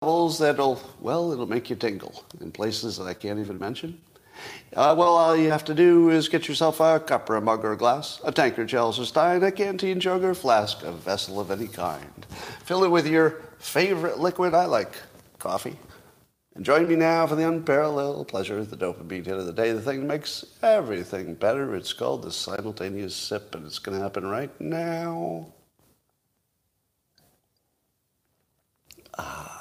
that'll, well, it'll make you tingle in places that I can't even mention. Uh, well, all you have to do is get yourself a cup or a mug or a glass, a tankard, chalice or stein, a canteen jug or flask, a vessel of any kind. Fill it with your favorite liquid. I like coffee. And join me now for the unparalleled pleasure, of the dopamine hit of the day, the thing that makes everything better. It's called the simultaneous sip, and it's going to happen right now. Ah,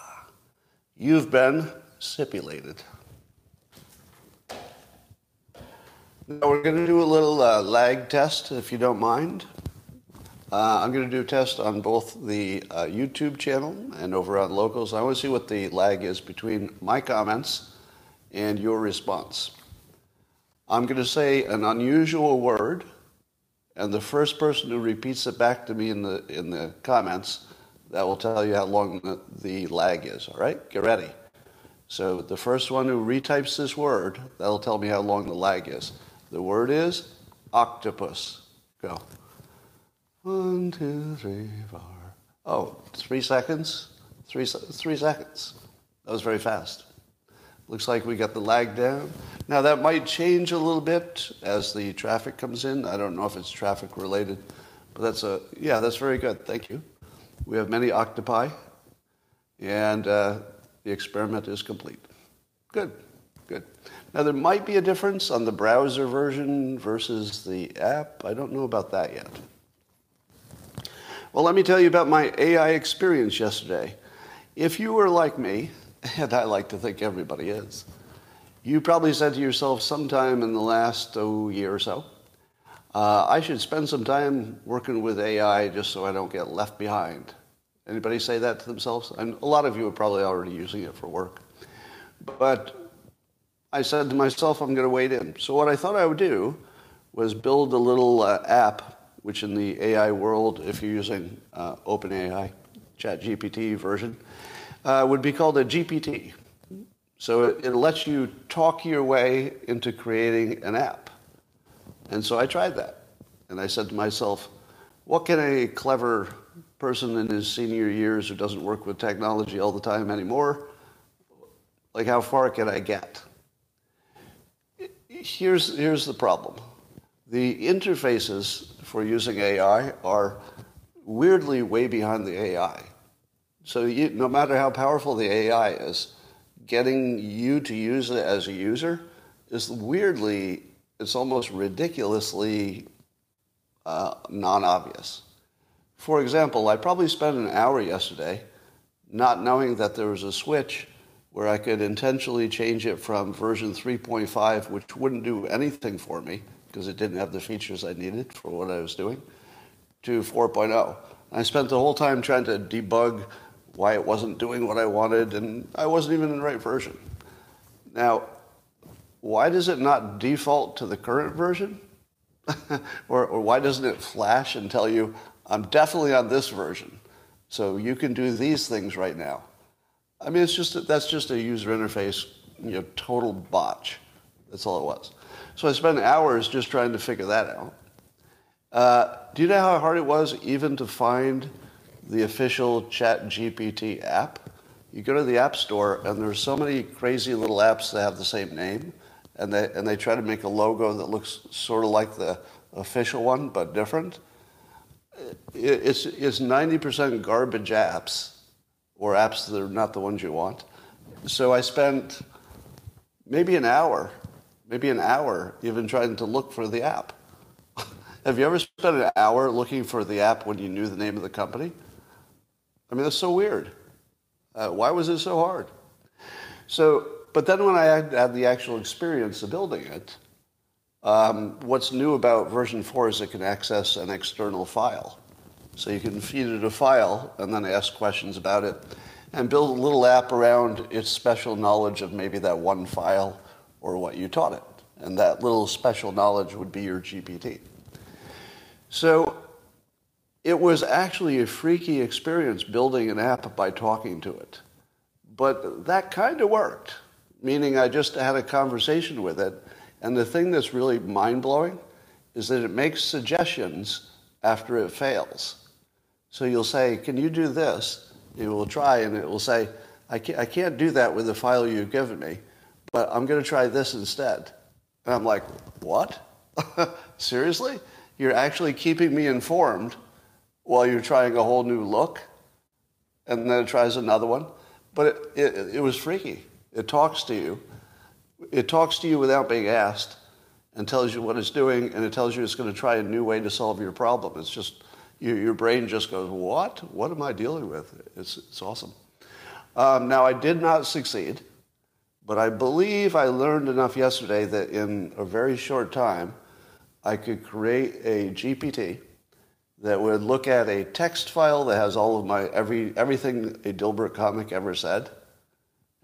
you've been sipulated. Now we're going to do a little uh, lag test, if you don't mind. Uh, I'm going to do a test on both the uh, YouTube channel and over on Locals. I want to see what the lag is between my comments and your response. I'm going to say an unusual word, and the first person who repeats it back to me in the in the comments, that will tell you how long the, the lag is. All right, get ready. So the first one who retypes this word, that'll tell me how long the lag is. The word is octopus. Go. One, two, three, four. Oh, three seconds? Three, three seconds. That was very fast. Looks like we got the lag down. Now that might change a little bit as the traffic comes in. I don't know if it's traffic related, but that's a, yeah, that's very good. Thank you. We have many octopi, and uh, the experiment is complete. Good, good. Now, there might be a difference on the browser version versus the app. I don't know about that yet. Well, let me tell you about my AI experience yesterday. If you were like me, and I like to think everybody is, you probably said to yourself sometime in the last oh, year or so, uh, I should spend some time working with AI just so I don't get left behind. Anybody say that to themselves? And a lot of you are probably already using it for work. But I said to myself, I'm going to wait in. So what I thought I would do was build a little uh, app, which in the AI world, if you're using uh, OpenAI, ChatGPT version, uh, would be called a GPT. So it, it lets you talk your way into creating an app. And so I tried that. And I said to myself, what can a clever person in his senior years who doesn't work with technology all the time anymore, like how far can I get? here's, here's the problem. The interfaces for using AI are weirdly way behind the AI. So you, no matter how powerful the AI is, getting you to use it as a user is weirdly, it's almost ridiculously uh, non-obvious. For example, I probably spent an hour yesterday not knowing that there was a switch where I could intentionally change it from version 3.5, which wouldn't do anything for me because it didn't have the features I needed for what I was doing, to 4.0. I spent the whole time trying to debug why it wasn't doing what I wanted, and I wasn't even in the right version. Now, why does it not default to the current version? or, or why doesn't it flash and tell you, I'm definitely on this version, so you can do these things right now? I mean, it's just that's just a user interface, you know, total botch. That's all it was. So I spent hours just trying to figure that out. Uh, do you know how hard it was even to find the official Chat GPT app? You go to the App Store, and there's so many crazy little apps that have the same name, and they and they try to make a logo that looks sort of like the official one but different. It's it's 90% garbage apps or apps that are not the ones you want. So I spent maybe an hour, maybe an hour even trying to look for the app. Have you ever spent an hour looking for the app when you knew the name of the company? I mean, that's so weird. Uh, why was it so hard? So, but then when I had, the actual experience of building it, um, what's new about version 4 is it can access an external file. So you can feed it a file and then ask questions about it and build a little app around its special knowledge of maybe that one file or what you taught it. And that little special knowledge would be your GPT. So it was actually a freaky experience building an app by talking to it. But that kind of worked, meaning I just had a conversation with it. And the thing that's really mind blowing is that it makes suggestions after it fails. So you'll say, Can you do this? It will try and it will say, I can't, I can't do that with the file you've given me, but I'm going to try this instead. And I'm like, what? Seriously? You're actually keeping me informed while you're trying a whole new look? And then it tries another one. But it, it, it was freaky. It talks to you. It talks to you without being asked and tells you what it's doing, and it tells you it's going to try a new way to solve your problem. It's just, your, your brain just goes, what? What am I dealing with? It's, it's awesome. Um, now, I did not succeed, but I believe I learned enough yesterday that in a very short time, I could create a GPT that would look at a text file that has all of my every everything a Dilbert comic ever said,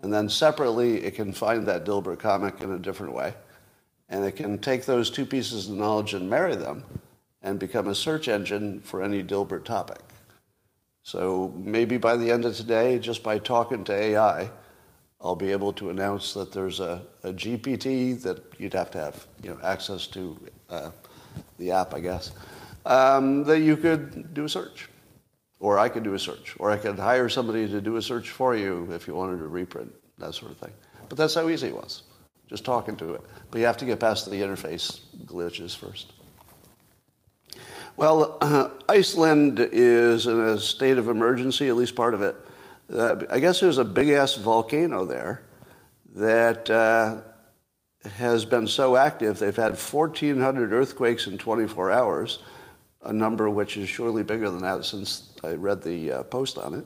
and then separately it can find that Dilbert comic in a different way, and it can take those two pieces of knowledge and marry them, and become a search engine for any Dilbert topic. So maybe by the end of today, just by talking to AI, I'll be able to announce that there's a, a GPT that you'd have to have you know, access to uh, the app, I guess, um, that you could do a search. Or I could do a search. Or I could hire somebody to do a search for you if you wanted to reprint, that sort of thing. But that's how easy it was, just talking to it. But you have to get past the interface glitches first. Well, uh, Iceland is in a state of emergency, at least part of it. Uh, I guess there's a big ass volcano there that uh, has been so active, they've had 1,400 earthquakes in 24 hours, a number which is surely bigger than that since I read the uh, post on it.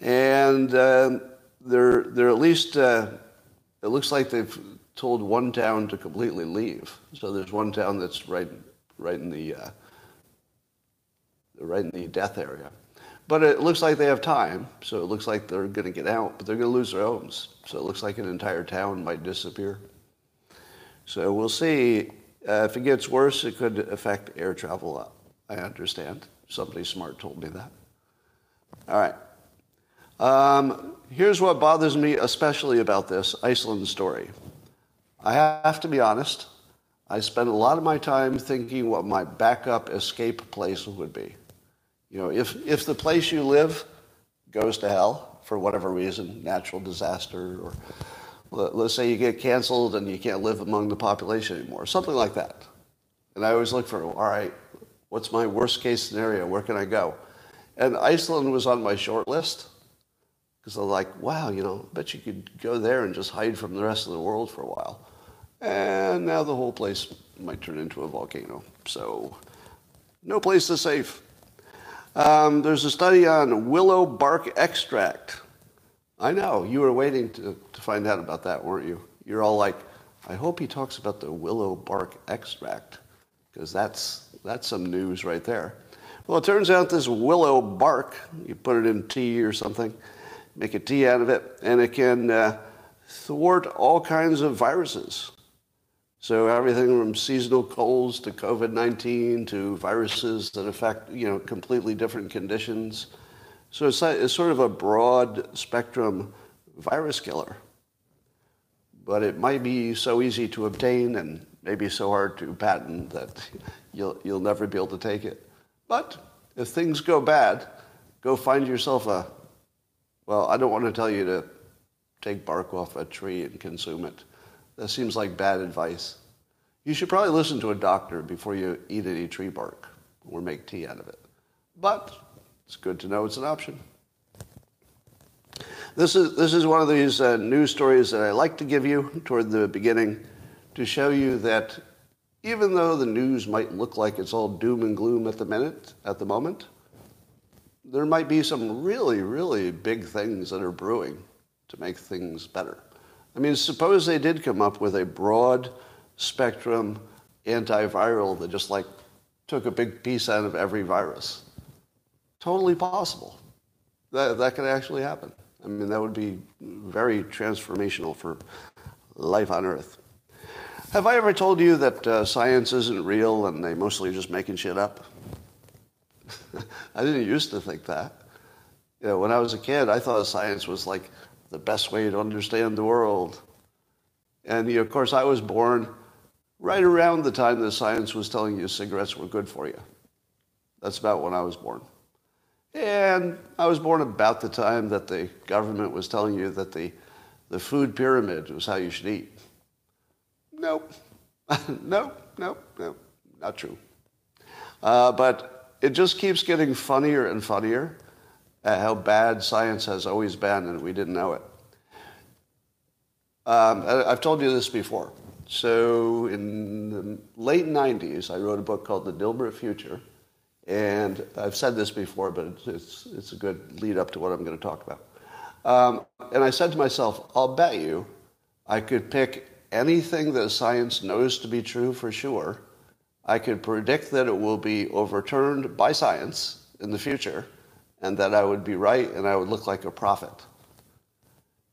And um, they're, they're at least, uh, it looks like they've told one town to completely leave. So there's one town that's right, right in the uh, right in the death area. But it looks like they have time, so it looks like they're going to get out, but they're going to lose their homes. So it looks like an entire town might disappear. So we'll see. Uh, if it gets worse, it could affect air travel. I understand. Somebody smart told me that. All right. Um, here's what bothers me especially about this Iceland story. I have to be honest. I spend a lot of my time thinking what my backup escape place would be. You know, if, if the place you live goes to hell for whatever reason, natural disaster, or let's say you get canceled and you can't live among the population anymore, something like that. And I always look for, all right, what's my worst case scenario? Where can I go? And Iceland was on my short list because I'm like, wow, you know, I bet you could go there and just hide from the rest of the world for a while. And now the whole place might turn into a volcano. So, no place is safe. Um, there's a study on willow bark extract. I know, you were waiting to, to find out about that, weren't you? You're all like, I hope he talks about the willow bark extract, because that's, that's some news right there. Well, it turns out this willow bark, you put it in tea or something, make a tea out of it, and it can uh, thwart all kinds of viruses. So everything from seasonal colds to COVID-19 to viruses that affect, you know, completely different conditions. So it's, it's sort of a broad spectrum virus killer. But it might be so easy to obtain and maybe so hard to patent that you'll, you'll never be able to take it. But if things go bad, go find yourself a, well, I don't want to tell you to take bark off a tree and consume it. That seems like bad advice. You should probably listen to a doctor before you eat any tree bark or make tea out of it. But it's good to know it's an option. This is, this is one of these uh, news stories that I like to give you toward the beginning to show you that even though the news might look like it's all doom and gloom at the minute, at the moment, there might be some really, really big things that are brewing to make things better. I mean, suppose they did come up with a broad spectrum antiviral that just like took a big piece out of every virus. Totally possible. That, that could actually happen. I mean, that would be very transformational for life on Earth. Have I ever told you that uh, science isn't real and they mostly just making shit up? I didn't used to think that. You know, when I was a kid, I thought science was like the best way to understand the world. And you know, of course, I was born right around the time that science was telling you cigarettes were good for you. That's about when I was born. And I was born about the time that the government was telling you that the, the food pyramid was how you should eat. Nope. nope, nope, nope. Not true. Uh, but it just keeps getting funnier and funnier at how bad science has always been, and we didn't know it. Um, I've told you this before. So in the late 90s, I wrote a book called The Dilbert Future. And I've said this before, but it's, it's, it's a good lead up to what I'm going to talk about. Um, and I said to myself, I'll bet you I could pick anything that science knows to be true for sure. I could predict that it will be overturned by science in the future, and that I would be right and I would look like a prophet.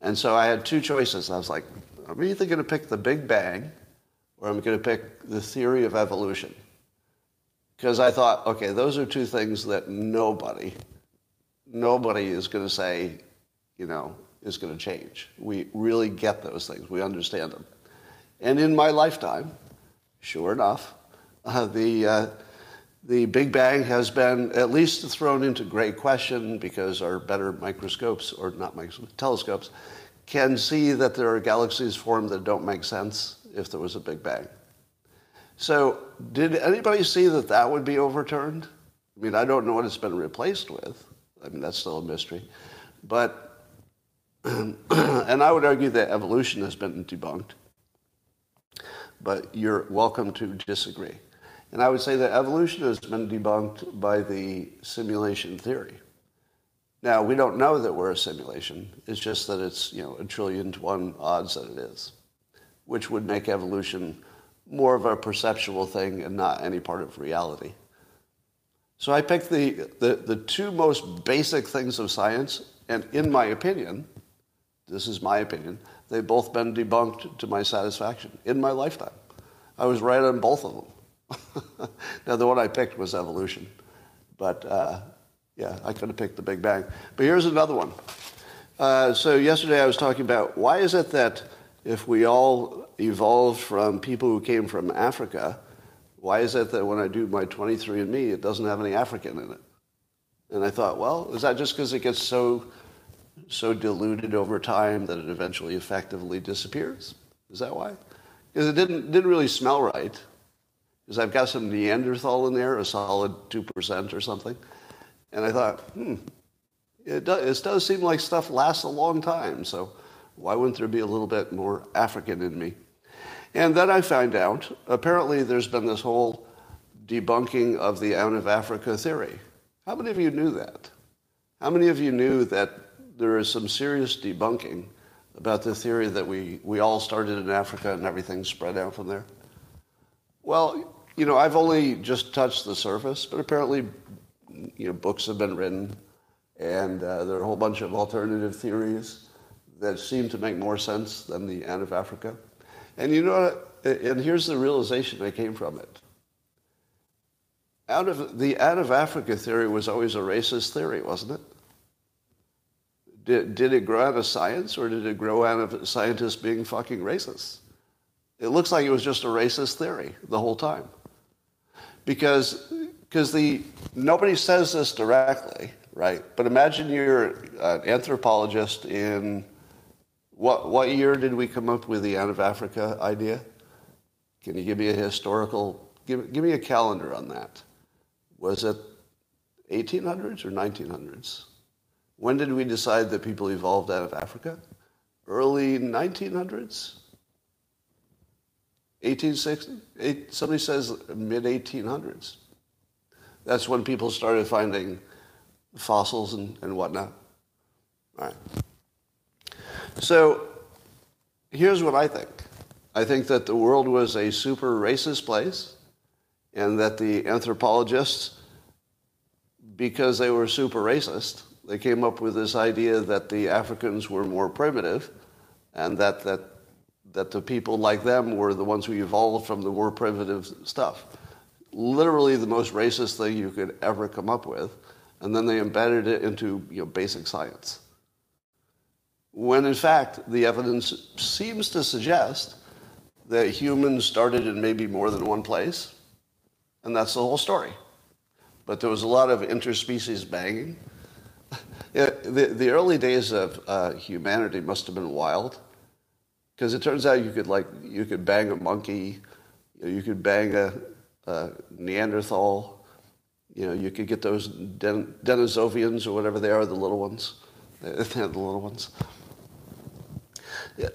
And so I had two choices. I was like, I'm either going to pick the Big Bang or I'm going to pick the theory of evolution. Because I thought, okay, those are two things that nobody, nobody is going to say, you know, is going to change. We really get those things. We understand them. And in my lifetime, sure enough, uh, the, uh, the Big Bang has been at least thrown into great question because our better microscopes, or not microscopes, telescopes, can see that there are galaxies formed that don't make sense if there was a Big Bang. So, did anybody see that that would be overturned? I mean, I don't know what it's been replaced with. I mean, that's still a mystery. But, and I would argue that evolution has been debunked. But you're welcome to disagree. And I would say that evolution has been debunked by the simulation theory. Now, we don't know that we're a simulation. It's just that it's, you know, a trillion to one odds that it is, which would make evolution more of a perceptual thing and not any part of reality. So I picked the, the, the two most basic things of science, and in my opinion, this is my opinion, they've both been debunked to my satisfaction in my lifetime. I was right on both of them. now, the one I picked was evolution, but uh, yeah, I could have picked the Big Bang. But here's another one. Uh, so yesterday I was talking about why is it that if we all evolved from people who came from Africa, why is it that when I do my 23andMe, it doesn't have any African in it? And I thought, well, is that just because it gets so so diluted over time that it eventually effectively disappears? Is that why? Because it didn't didn't really smell right. Because I've got some Neanderthal in there, a solid two percent or something. And I thought, hmm, it does, it does seem like stuff lasts a long time, so why wouldn't there be a little bit more African in me? And then I find out, apparently there's been this whole debunking of the out of Africa theory. How many of you knew that? How many of you knew that there is some serious debunking about the theory that we, we all started in Africa and everything spread out from there? Well, you know, I've only just touched the surface, but apparently you know, books have been written, and uh, there are a whole bunch of alternative theories that seem to make more sense than the Out of Africa. And you know, and here's the realization that came from it. Out of the out of Africa theory was always a racist theory, wasn't it? Did, did it grow out of science or did it grow out of scientists being fucking racist? It looks like it was just a racist theory the whole time. Because because the nobody says this directly, right? But imagine you're an anthropologist in what what year did we come up with the out of Africa idea? Can you give me a historical give give me a calendar on that? Was it 1800s or 1900s? When did we decide that people evolved out of Africa? Early 1900s? 1860? Somebody says mid 1800s. That's when people started finding fossils and, and whatnot. All right. So here's what I think. I think that the world was a super racist place and that the anthropologists, because they were super racist, they came up with this idea that the Africans were more primitive and that, that, that the people like them were the ones who evolved from the more primitive stuff literally the most racist thing you could ever come up with, and then they embedded it into you know, basic science. When in fact, the evidence seems to suggest that humans started in maybe more than one place, and that's the whole story. but there was a lot of interspecies banging. Yeah, the, the early days of uh, humanity must have been wild, because it turns out you could like you could bang a monkey, you could bang a, a Neanderthal, you know, you could get those Den- Denisovians or whatever they are, the little ones. The little ones.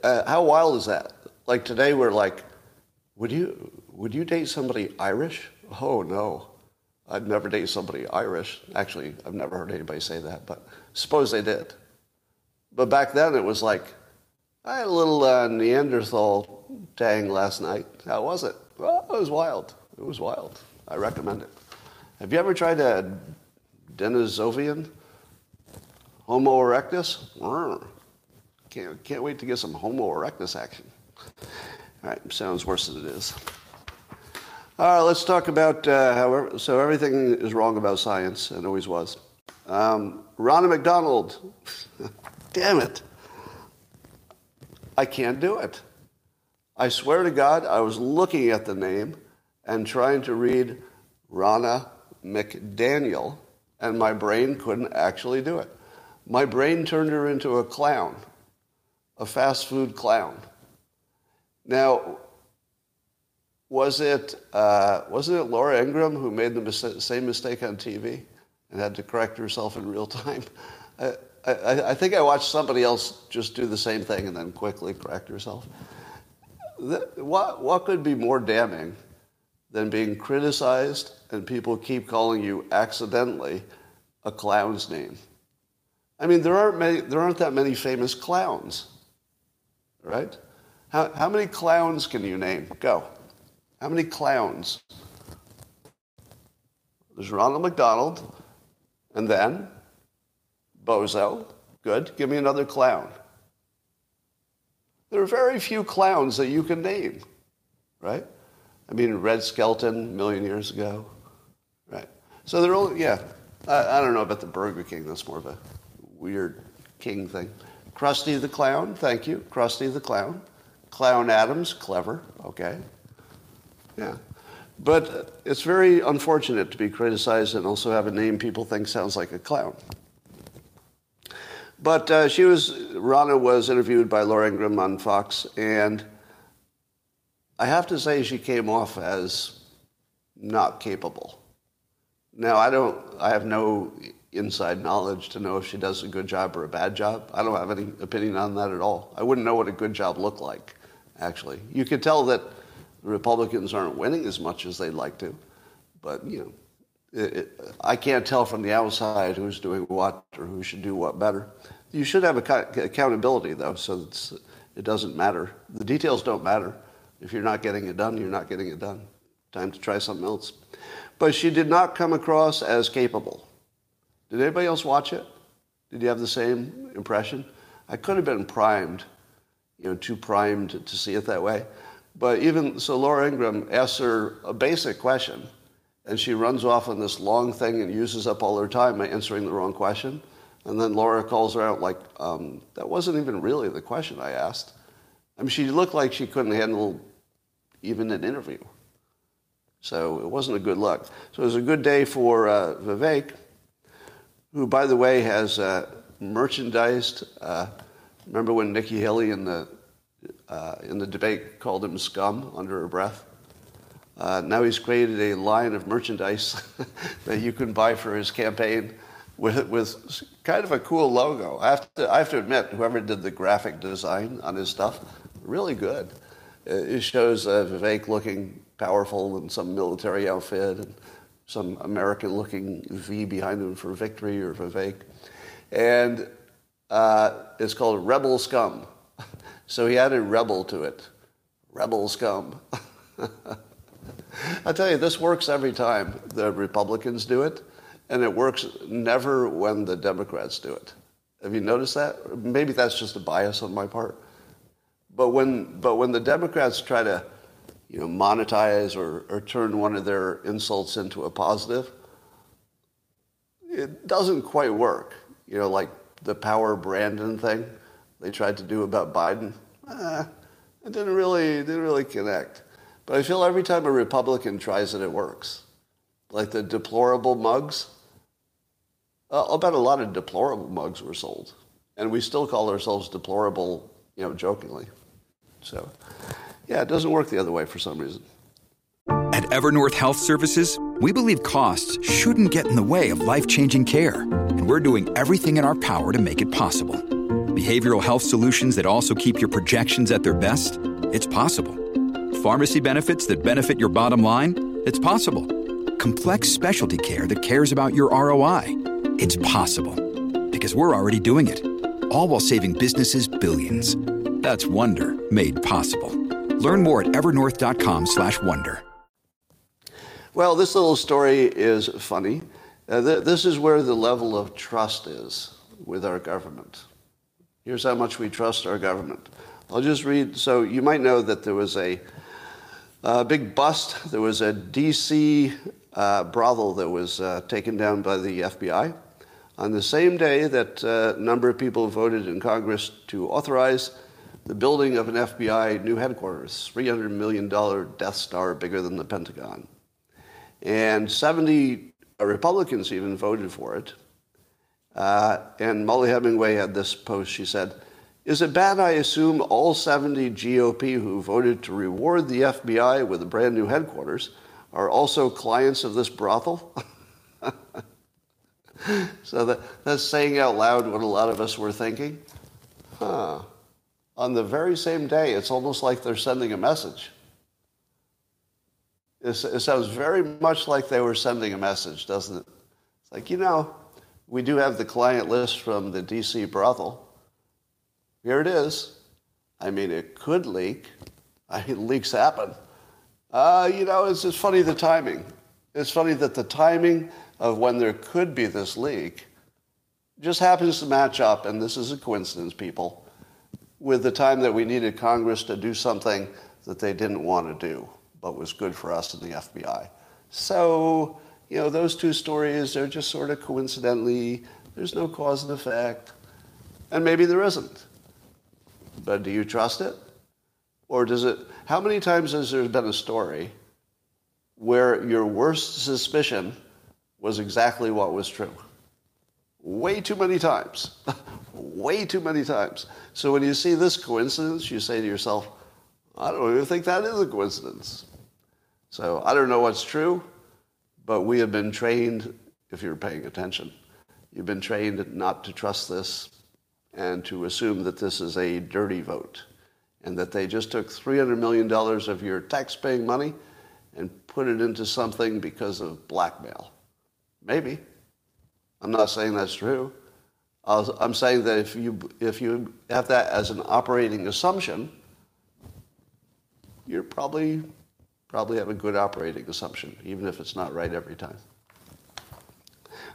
Uh, how wild is that? Like today, we're like, would you would you date somebody Irish? Oh no, I'd never dated somebody Irish. Actually, I've never heard anybody say that, but suppose they did. But back then, it was like, I had a little uh, Neanderthal tang last night. How was it? Well, it was wild. It was wild. I recommend it. Have you ever tried a Denisovian? Homo erectus? Can't, can't wait to get some Homo erectus action. All right, sounds worse than it is. All right, let's talk about uh, how, so everything is wrong about science and always was. Um, Ronna McDonald, damn it. I can't do it. I swear to God, I was looking at the name and trying to read Ronna McDaniel, and my brain couldn't actually do it. My brain turned her into a clown, a fast food clown. Now, was it, uh, wasn't it Laura Ingraham who made the mis- same mistake on TV and had to correct herself in real time? I, I, I, think I watched somebody else just do the same thing and then quickly correct herself. What, what could be more damning than being criticized and people keep calling you accidentally a clown's name? I mean, there aren't, many, there aren't that many famous clowns, right? How, how many clowns can you name? Go. How many clowns? There's Ronald McDonald, and then Bozo. Good. Give me another clown. There are very few clowns that you can name, right? I mean, Red Skelton, million years ago, right? So they're all, yeah. I, I don't know about the Burger King. That's more of a weird king thing. Krusty the Clown, thank you. Krusty the Clown. Clown Adams, clever, okay. Yeah. But it's very unfortunate to be criticized and also have a name people think sounds like a clown. But uh, she was, Ronna was interviewed by Laura Ingraham on Fox, and I have to say she came off as not capable. Now, I don't, I have no inside knowledge to know if she does a good job or a bad job. I don't have any opinion on that at all. I wouldn't know what a good job looked like, actually. You could tell that the Republicans aren't winning as much as they'd like to. But, you know, it, it, I can't tell from the outside who's doing what or who should do what better. You should have accountability, though, so it doesn't matter. The details don't matter. If you're not getting it done, you're not getting it done. Time to try something else. But she did not come across as capable. Did anybody else watch it? Did you have the same impression? I could have been primed, you know, too primed to see it that way. But even so, Laura Ingraham asks her a basic question, and she runs off on this long thing and uses up all her time by answering the wrong question. And then Laura calls her out like, um, "That wasn't even really the question I asked." I mean, she looked like she couldn't handle even an interview. So it wasn't a good look. So it was a good day for uh, Vivek, who, by the way, has uh, merchandised. Uh, remember when Nikki Haley and the uh, in the debate called him scum under her breath. Uh, now he's created a line of merchandise that you can buy for his campaign with, with kind of a cool logo. I have, to, I have to admit, whoever did the graphic design on his stuff, really good. Uh, it shows uh, Vivek looking powerful in some military outfit and some American looking V behind him for victory or Vivek. And uh, it's called Rebel Scum. So he added rebel to it. Rebel scum. I tell you, this works every time the Republicans do it, and it works never when the Democrats do it. Have you noticed that? Maybe that's just a bias on my part. But when, but when the Democrats try to you know, monetize or, or turn one of their insults into a positive, it doesn't quite work. You know, like the Power Brandon thing they tried to do about Biden, eh, it didn't really, didn't really connect. But I feel every time a Republican tries it, it works. like the deplorable mugs. Uh, I'll bet a lot of deplorable mugs were sold, and we still call ourselves deplorable, you know, jokingly. So, yeah, it doesn't work the other way for some reason. At Evernorth Health Services, we believe costs shouldn't get in the way of life-changing care, and we're doing everything in our power to make it possible. Behavioral health solutions that also keep your projections at their best? It's possible. Pharmacy benefits that benefit your bottom line? It's possible. Complex specialty care that cares about your ROI? It's possible. Because we're already doing it. All while saving businesses billions. That's Wonder made possible. Learn more at evernorth.com/wonder. Well, this little story is funny. Uh, th- this is where the level of trust is with our government. Here's how much we trust our government. I'll just read. So you might know that there was a, a big bust. There was a D.C. Uh, brothel that was uh, taken down by the FBI on the same day that uh, a number of people voted in Congress to authorize the building of an FBI new headquarters, $300 million Death Star bigger than the Pentagon. And 70 Republicans even voted for it. Uh, and Mollie Hemingway had this post. She said, Is it bad I assume all 70 GOP who voted to reward the FBI with a brand new headquarters are also clients of this brothel? so that, that's saying out loud what a lot of us were thinking. Huh. On the very same day, it's almost like they're sending a message. It sounds very much like they were sending a message, doesn't it? It's like, you know, we do have the client list from the DC brothel. Here it is. I mean, it could leak. I mean, leaks happen. Uh, you know, it's just funny the timing. It's funny that the timing of when there could be this leak just happens to match up, and this is a coincidence, people, with the time that we needed Congress to do something that they didn't want to do, but was good for us in the FBI. So, you know, those two stories are just sort of coincidentally, there's no cause and effect. And maybe there isn't. But do you trust it? Or does it, how many times has there been a story where your worst suspicion was exactly what was true? Way too many times. Way too many times. So when you see this coincidence, you say to yourself, I don't even think that is a coincidence. So I don't know what's true, but we have been trained, if you're paying attention, you've been trained not to trust this and to assume that this is a dirty vote and that they just took $300 million of your tax-paying money and put it into something because of blackmail. Maybe. I'm not saying that's true. I'm saying that if you, if you have that as an operating assumption, you're probably, probably have a good operating assumption, even if it's not right every time.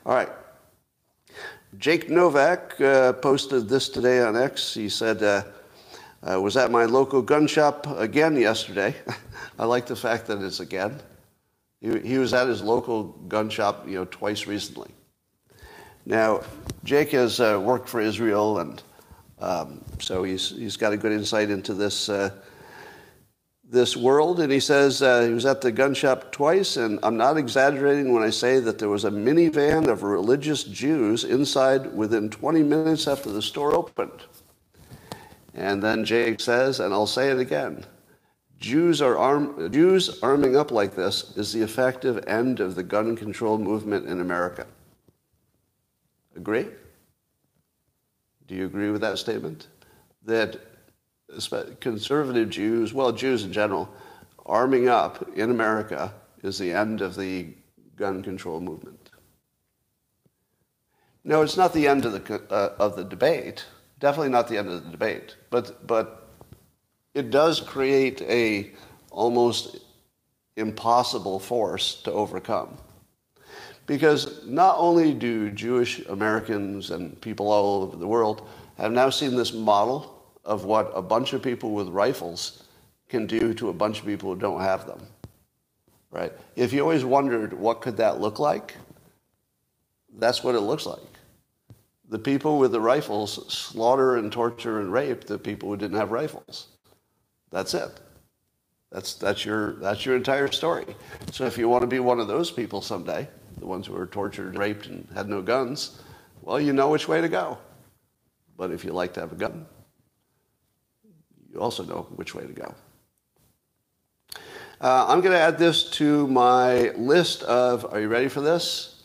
All right. Jake Novak uh, posted this today on X. He said, uh, uh, was at my local gun shop again yesterday. I like the fact that it's again. He, he was at his local gun shop, you know, twice recently. Now, Jake has uh, worked for Israel, and um, so he's, he's got a good insight into this, uh, this world. And he says uh, he was at the gun shop twice, and I'm not exaggerating when I say that there was a minivan of religious Jews inside within 20 minutes after the store opened. And then Jake says, and I'll say it again Jews, are arm, Jews arming up like this is the effective end of the gun control movement in America. Agree? Do you agree with that statement? That conservative Jews, well, Jews in general, arming up in America is the end of the gun control movement. No, it's not the end of the, uh, of the debate. Definitely not the end of the debate. But, but it does create a almost impossible force to overcome. Because not only do Jewish Americans and people all over the world have now seen this model of what a bunch of people with rifles can do to a bunch of people who don't have them. Right? If you always wondered what could that look like, that's what it looks like. The people with the rifles slaughter and torture and rape the people who didn't have rifles. That's it. That's, that's, your, that's your entire story. So if you want to be one of those people someday, the ones who were tortured, and raped, and had no guns, well, you know which way to go. But if you like to have a gun, you also know which way to go. Uh, I'm going to add this to my list of, are you ready for this?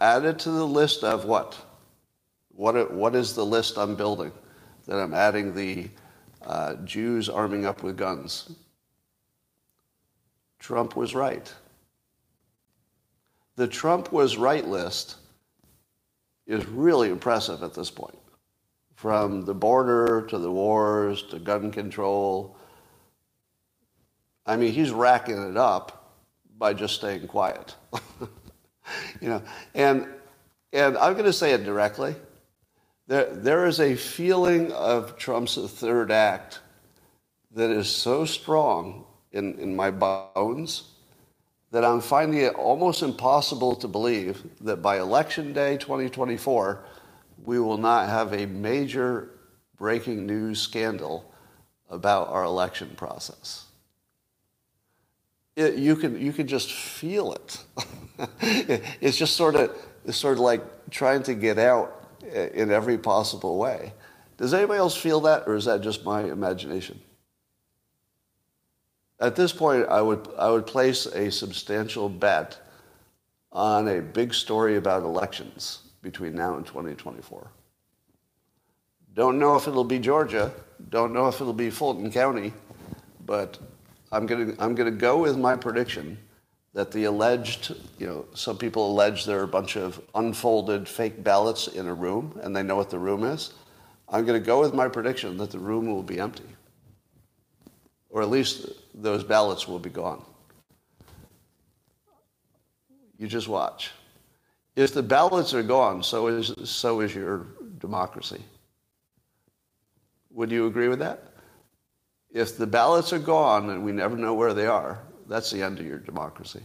Add it to the list of what? What, what is the list I'm building? That I'm adding the uh, Jews arming up with guns. Trump was right. The Trump was right list is really impressive at this point. From the border to the wars to gun control. I mean, he's racking it up by just staying quiet. you know, and and I'm going to say it directly. There, there is a feeling of Trump's third act that is so strong in, in my bones that I'm finding it almost impossible to believe that by election day 2024, we will not have a major breaking news scandal about our election process. It, you can you can just feel it. it's just sort of it's sort of like trying to get out eh, in every possible way. Does anybody else feel that, or is that just my imagination? At this point, I would, I would place a substantial bet on a big story about elections between now and 2024. Don't know if it'll be Georgia, don't know if it'll be Fulton County, but I'm going to I'm going to go with my prediction that the alleged, you know, some people allege there are a bunch of unfolded fake ballots in a room and they know what the room is. I'm going to go with my prediction that the room will be empty. Or at least those ballots will be gone. You just watch. If the ballots are gone, so is, so is your democracy. Would you agree with that? If the ballots are gone and we never know where they are, that's the end of your democracy.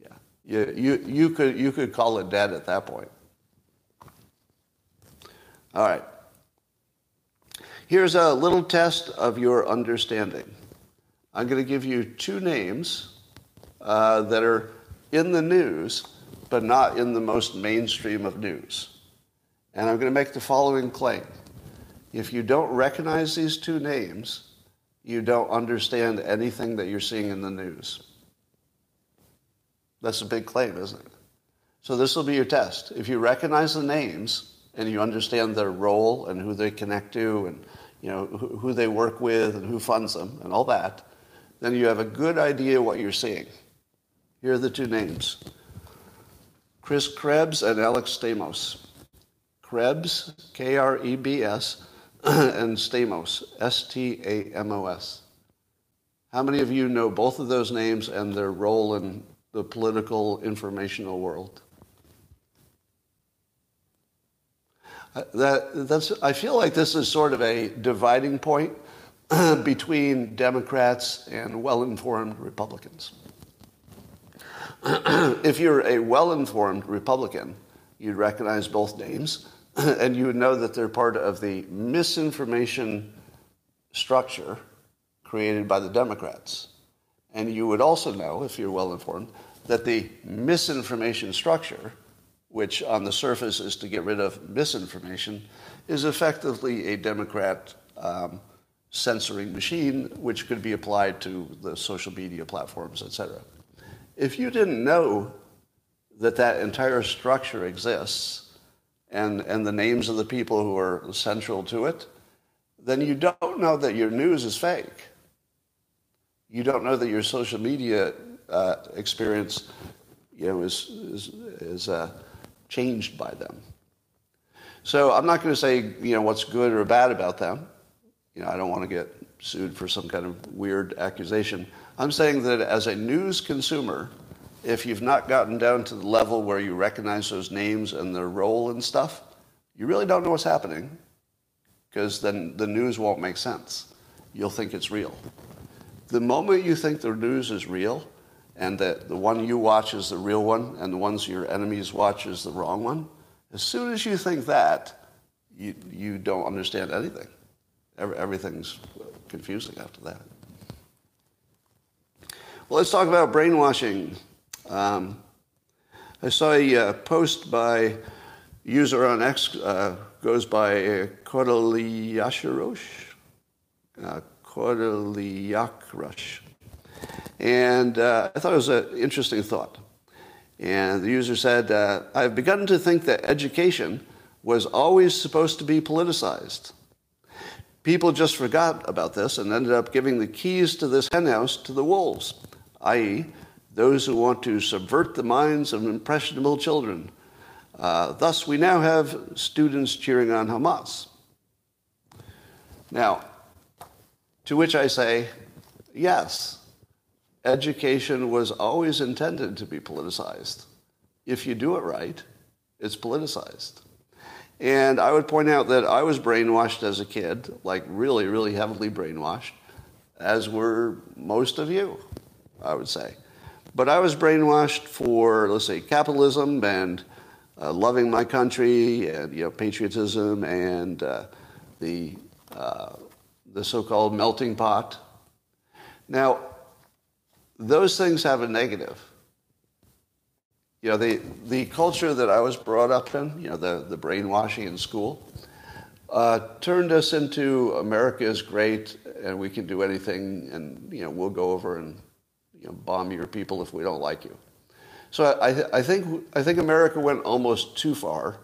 Yeah. You, you, you, could, you could call it dead at that point. All right. Here's a little test of your understanding. I'm going to give you two names uh, that are in the news, but not in the most mainstream of news. And I'm going to make the following claim. If you don't recognize these two names, you don't understand anything that you're seeing in the news. That's a big claim, isn't it? So this will be your test. If you recognize the names and you understand their role and who they connect to and you know who they work with and who funds them and all that, then you have a good idea what you're seeing. Here are the two names. Chris Krebs and Alex Stamos. Krebs, K-R-E-B-S, and Stamos, S-T-A-M-O-S. How many of you know both of those names and their role in the political informational world? Uh, that, that's, I feel like this is sort of a dividing point between Democrats and well-informed Republicans. if you're a well-informed Republican, you'd recognize both names and you would know that they're part of the misinformation structure created by the Democrats. And you would also know, if you're well informed, that the misinformation structure, which on the surface is to get rid of misinformation, is effectively a Democrat um, censoring machine, which could be applied to the social media platforms, etc. If you didn't know that that entire structure exists, and, and the names of the people who are central to it, then you don't know that your news is fake. You don't know that your social media uh, experience you know, is, is, is uh, changed by them. So I'm not going to say you know, what's good or bad about them. You know, I don't want to get sued for some kind of weird accusation. I'm saying that as a news consumer, if you've not gotten down to the level where you recognize those names and their role and stuff, you really don't know what's happening because then the news won't make sense. You'll think it's real. The moment you think the news is real and that the one you watch is the real one and the ones your enemies watch is the wrong one, as soon as you think that, you, you don't understand anything. Everything's confusing after that. Well, let's talk about brainwashing. Um, I saw a uh, post by user on X uh, goes by uh, Kodaliasharosh, uh, Kodaliakrush. And uh, I thought it was an interesting thought. And the user said, uh, I've begun to think that education was always supposed to be politicized. People just forgot about this and ended up giving the keys to this henhouse to the wolves, i.e., those who want to subvert the minds of impressionable children. Uh, thus, we now have students cheering on Hamas. Now, to which I say, yes, education was always intended to be politicized. If you do it right, it's politicized. And I would point out that I was brainwashed as a kid, like really, really heavily brainwashed, as were most of you, I would say. But I was brainwashed for, let's say, capitalism and uh, loving my country and you know, patriotism and uh, the, uh, the so-called melting pot. Now, those things have a negative you know, the, the culture that I was brought up in, you know, the, the brainwashing in school, uh, turned us into America is great and we can do anything and, you know, we'll go over and, you know, bomb your people if we don't like you. So I, I, think, I think America went almost too far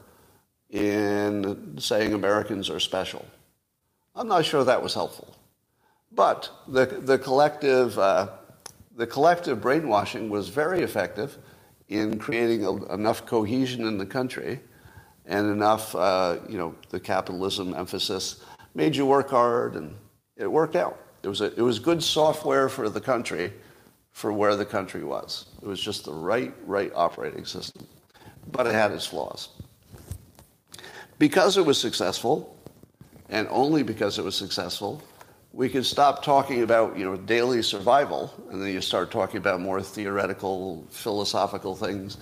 in saying Americans are special. I'm not sure that was helpful. But the, the, collective, uh, the collective brainwashing was very effective in creating a, enough cohesion in the country and enough, uh, you know, the capitalism emphasis made you work hard, and it worked out. It was, a, it was good software for the country for where the country was. It was just the right, right operating system. But it had its flaws. Because it was successful, and only because it was successful, we could stop talking about you know daily survival and then you start talking about more theoretical philosophical things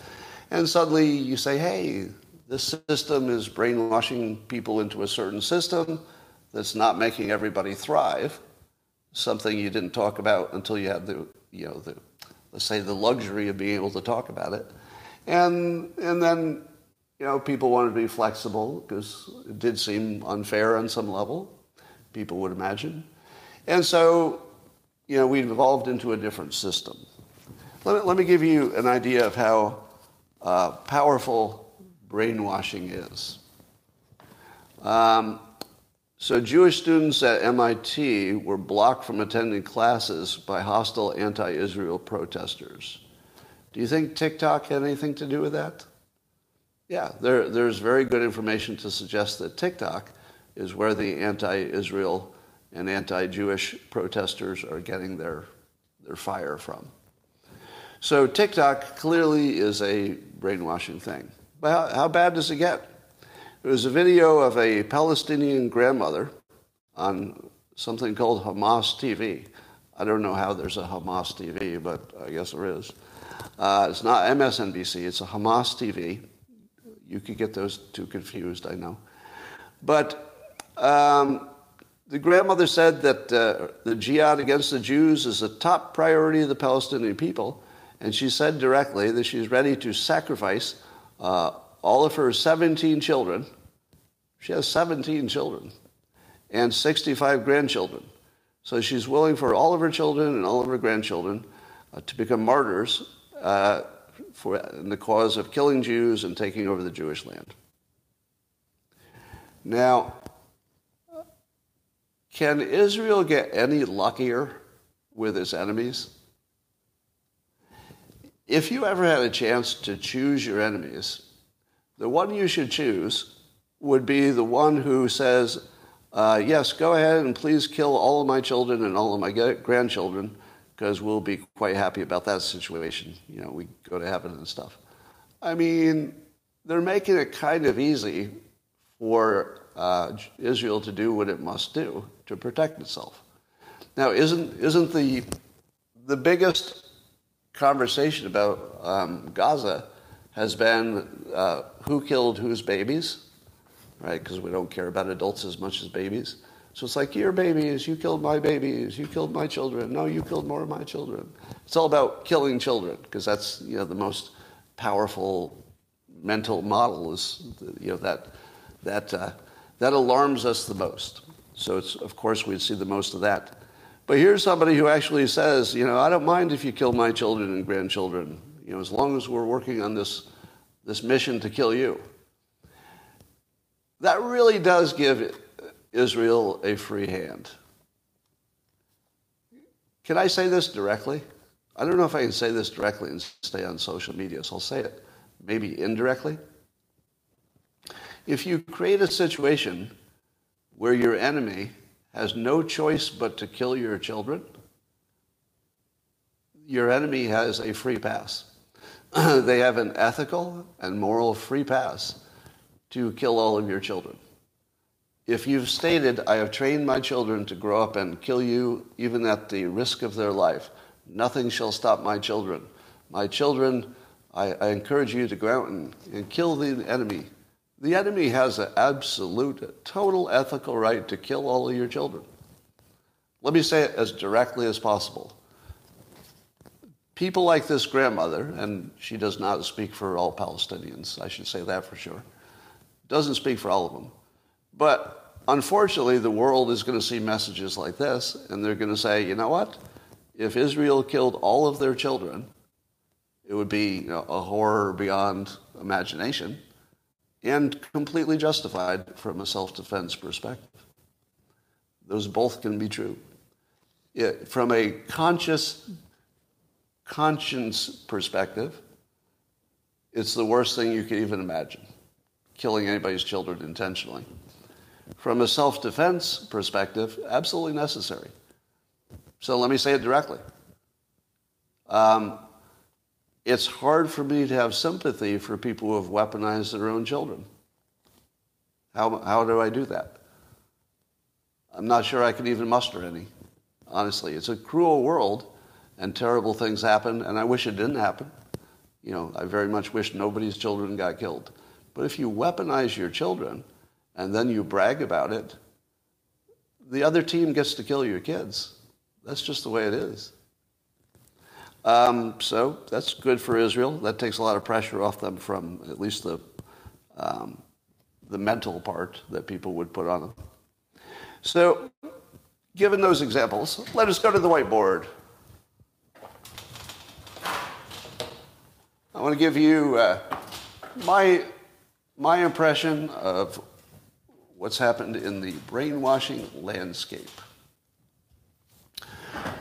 and suddenly you say hey this system is brainwashing people into a certain system that's not making everybody thrive something you didn't talk about until you had the you know the let's say the luxury of being able to talk about it and and then you know people wanted to be flexible because it did seem unfair on some level people would imagine and so, you know, we've evolved into a different system. Let me, let me give you an idea of how uh, powerful brainwashing is. Um, so, Jewish students at MIT were blocked from attending classes by hostile anti Israel protesters. Do you think TikTok had anything to do with that? Yeah, there, there's very good information to suggest that TikTok is where the anti Israel and anti-Jewish protesters are getting their, their fire from. So TikTok clearly is a brainwashing thing. How, how bad does it get? There was a video of a Palestinian grandmother on something called Hamas TV. I don't know how there's a Hamas TV, but I guess there is. Uh, it's not MSNBC, it's a Hamas TV. You could get those two confused, I know. But um, the grandmother said that uh, the jihad against the Jews is a top priority of the Palestinian people, and she said directly that she's ready to sacrifice uh, all of her 17 children. She has 17 children and 65 grandchildren. So she's willing for all of her children and all of her grandchildren uh, to become martyrs uh, for in the cause of killing Jews and taking over the Jewish land. Now, can Israel get any luckier with its enemies? If you ever had a chance to choose your enemies, the one you should choose would be the one who says, uh, Yes, go ahead and please kill all of my children and all of my grandchildren, because we'll be quite happy about that situation. You know, we go to heaven and stuff. I mean, they're making it kind of easy for uh, Israel to do what it must do to protect itself. Now, isn't, isn't the, the biggest conversation about um, Gaza has been uh, who killed whose babies, right? Because we don't care about adults as much as babies. So it's like your babies, you killed my babies, you killed my children. No, you killed more of my children. It's all about killing children because that's you know the most powerful mental model is you know that that uh, that alarms us the most. So it's of course we'd see the most of that. But here's somebody who actually says, you know, I don't mind if you kill my children and grandchildren, you know, as long as we're working on this this mission to kill you. That really does give Israel a free hand. Can I say this directly? I don't know if I can say this directly and stay on social media, so I'll say it maybe indirectly. If you create a situation where your enemy has no choice but to kill your children, your enemy has a free pass. they have an ethical and moral free pass to kill all of your children. If you've stated, I have trained my children to grow up and kill you even at the risk of their life, nothing shall stop my children. My children, I, I encourage you to go out and, and kill the enemy. The enemy has an absolute, total ethical right to kill all of your children. Let me say it as directly as possible. People like this grandmother, and she does not speak for all Palestinians, I should say that for sure, doesn't speak for all of them. But unfortunately, the world is going to see messages like this, and they're going to say, you know what? If Israel killed all of their children, it would be you know, a horror beyond imagination and completely justified from a self defense perspective. Those both can be true. From a conscious conscience perspective, it's the worst thing you could even imagine killing anybody's children intentionally. From a self defense perspective, absolutely necessary. So let me say it directly. Um, it's hard for me to have sympathy for people who have weaponized their own children. How, how do I do that? I'm not sure I can even muster any, honestly. It's a cruel world, and terrible things happen, and I wish it didn't happen. You know, I very much wish nobody's children got killed. But if you weaponize your children and then you brag about it, the other team gets to kill your kids. That's just the way it is. Um, so that's good for Israel. That takes a lot of pressure off them from at least the, um, the mental part that people would put on them. So, given those examples, let us go to the whiteboard. I want to give you uh, my, my impression of what's happened in the brainwashing landscape.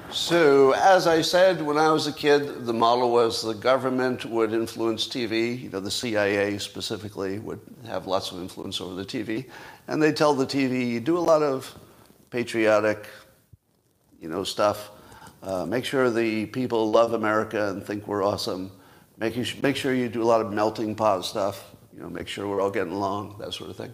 So, as I said, when I was a kid, the model was the government would influence TV. You know, the CIA specifically would have lots of influence over the TV. And they'd tell the TV, do a lot of patriotic, you know, stuff. Uh, make sure the people love America and think we're awesome. Make, you, make sure you do a lot of melting pot stuff. You know, make sure we're all getting along, that sort of thing.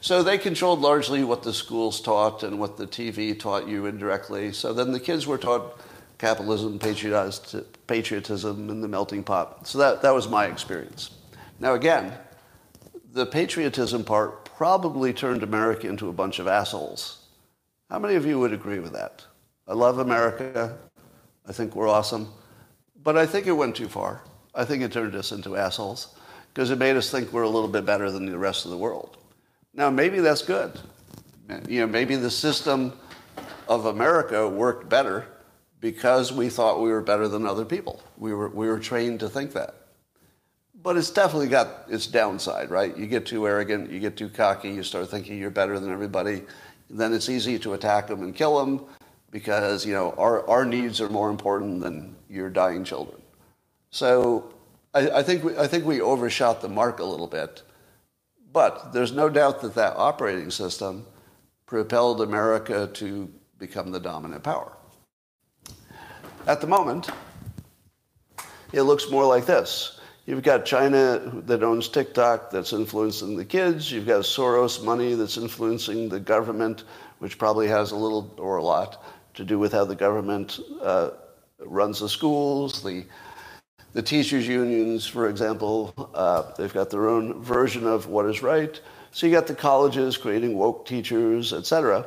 So they controlled largely what the schools taught and what the TV taught you indirectly. So then the kids were taught capitalism, patriotism, and the melting pot. So that, that was my experience. Now, again, the patriotism part probably turned America into a bunch of assholes. How many of you would agree with that? I love America. I think we're awesome. But I think it went too far. I think it turned us into assholes because it made us think we're a little bit better than the rest of the world. Now, maybe that's good. You know, maybe the system of America worked better because we thought we were better than other people. We were, we were trained to think that. But it's definitely got its downside, right? You get too arrogant, you get too cocky, you start thinking you're better than everybody. Then it's easy to attack them and kill them because, you know, our, our needs are more important than your dying children. So I, I, think we, I think we overshot the mark a little bit but there's no doubt that that operating system propelled America to become the dominant power. At the moment, it looks more like this. You've got China that owns TikTok that's influencing the kids. You've got Soros money that's influencing the government, which probably has a little or a lot to do with how the government uh, runs the schools, the the teachers' unions, for example, uh, they've got their own version of what is right. So you got the colleges creating woke teachers, etc.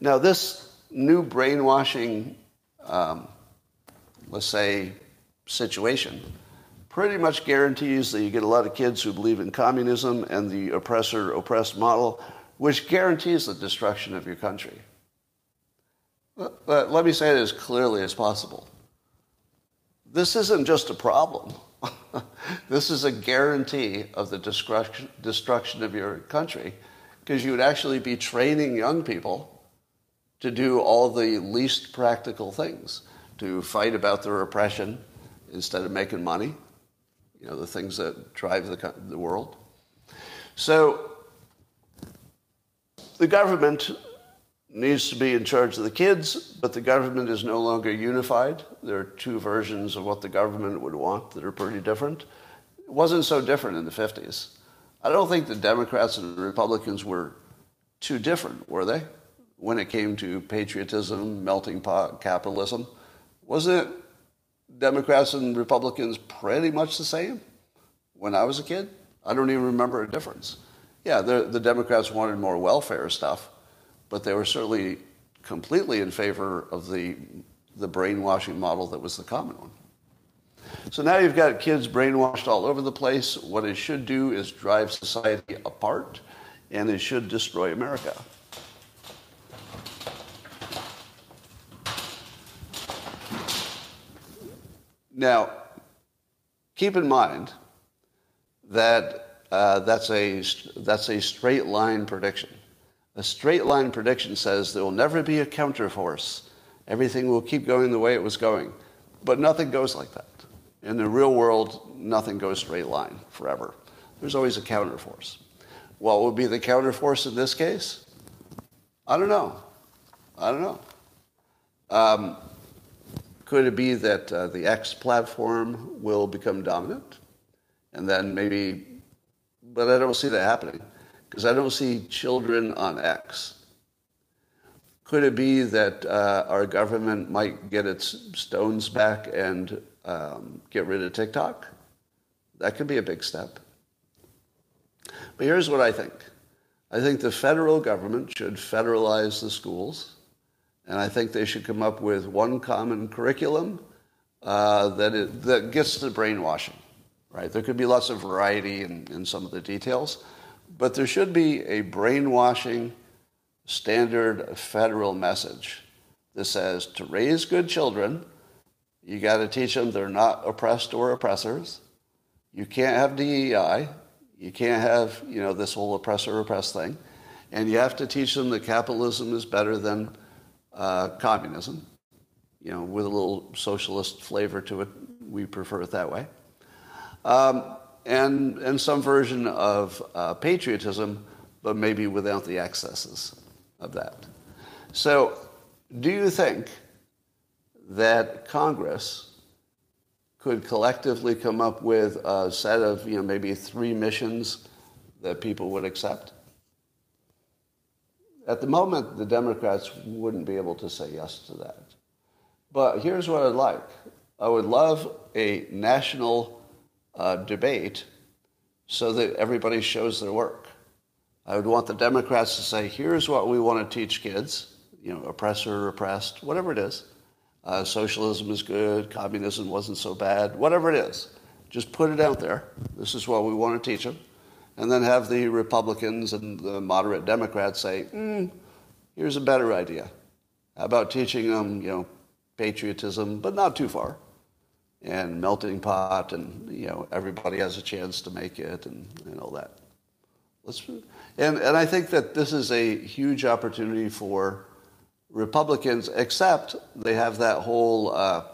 Now, this new brainwashing, um, let's say, situation pretty much guarantees that you get a lot of kids who believe in communism and the oppressor oppressed model, which guarantees the destruction of your country. But let me say it as clearly as possible. This isn't just a problem. this is a guarantee of the destruction, of your country because you would actually be training young people to do all the least practical things, to fight about their oppression instead of making money, you know, the things that drive the, the world. So the government needs to be in charge of the kids, but the government is no longer unified. There are two versions of what the government would want that are pretty different. It wasn't so different in the 50s. I don't think the Democrats and Republicans were too different, were they? When it came to patriotism, melting pot capitalism. Wasn't it Democrats and Republicans pretty much the same when I was a kid? I don't even remember a difference. Yeah, the, the Democrats wanted more welfare stuff, but they were certainly completely in favor of the, the brainwashing model that was the common one. So now you've got kids brainwashed all over the place. What it should do is drive society apart, and it should destroy America. Now, keep in mind that uh, that's, a, that's a straight line prediction. A straight line prediction says there will never be a counterforce. Everything will keep going the way it was going. But nothing goes like that. In the real world, nothing goes straight line forever. There's always a counterforce. What would be the counterforce in this case? I don't know. I don't know. Um, could it be that uh, the X platform will become dominant? And then maybe, but I don't see that happening because I don't see children on X. Could it be that uh, our government might get its stones back and um, get rid of TikTok? That could be a big step. But here's what I think I think the federal government should federalize the schools, and I think they should come up with one common curriculum uh, that, it, that gets to brainwashing. Right? There could be lots of variety in, in some of the details, but there should be a brainwashing standard federal message that says to raise good children, you got to teach them they're not oppressed or oppressors. You can't have DEI. You can't have, you know, this whole oppressor oppressed thing. And you have to teach them that capitalism is better than uh, communism, you know, with a little socialist flavor to it. We prefer it that way. Um, and, and some version of uh, patriotism, but maybe without the excesses of that. So, do you think that Congress could collectively come up with a set of, you know, maybe three missions that people would accept? At the moment, the Democrats wouldn't be able to say yes to that. But here's what I'd like I would love a national uh, debate so that everybody shows their work. I would want the Democrats to say, here's what we want to teach kids, you know, oppressor, oppressed, whatever it is. Uh, socialism is good, communism wasn't so bad, whatever it is. Just put it out there. This is what we want to teach them. And then have the Republicans and the moderate Democrats say, mm, here's a better idea. How about teaching them, you know, patriotism, but not too far and melting pot, and you know everybody has a chance to make it, and, and all that. Let's, and, and I think that this is a huge opportunity for Republicans, except they have that whole uh,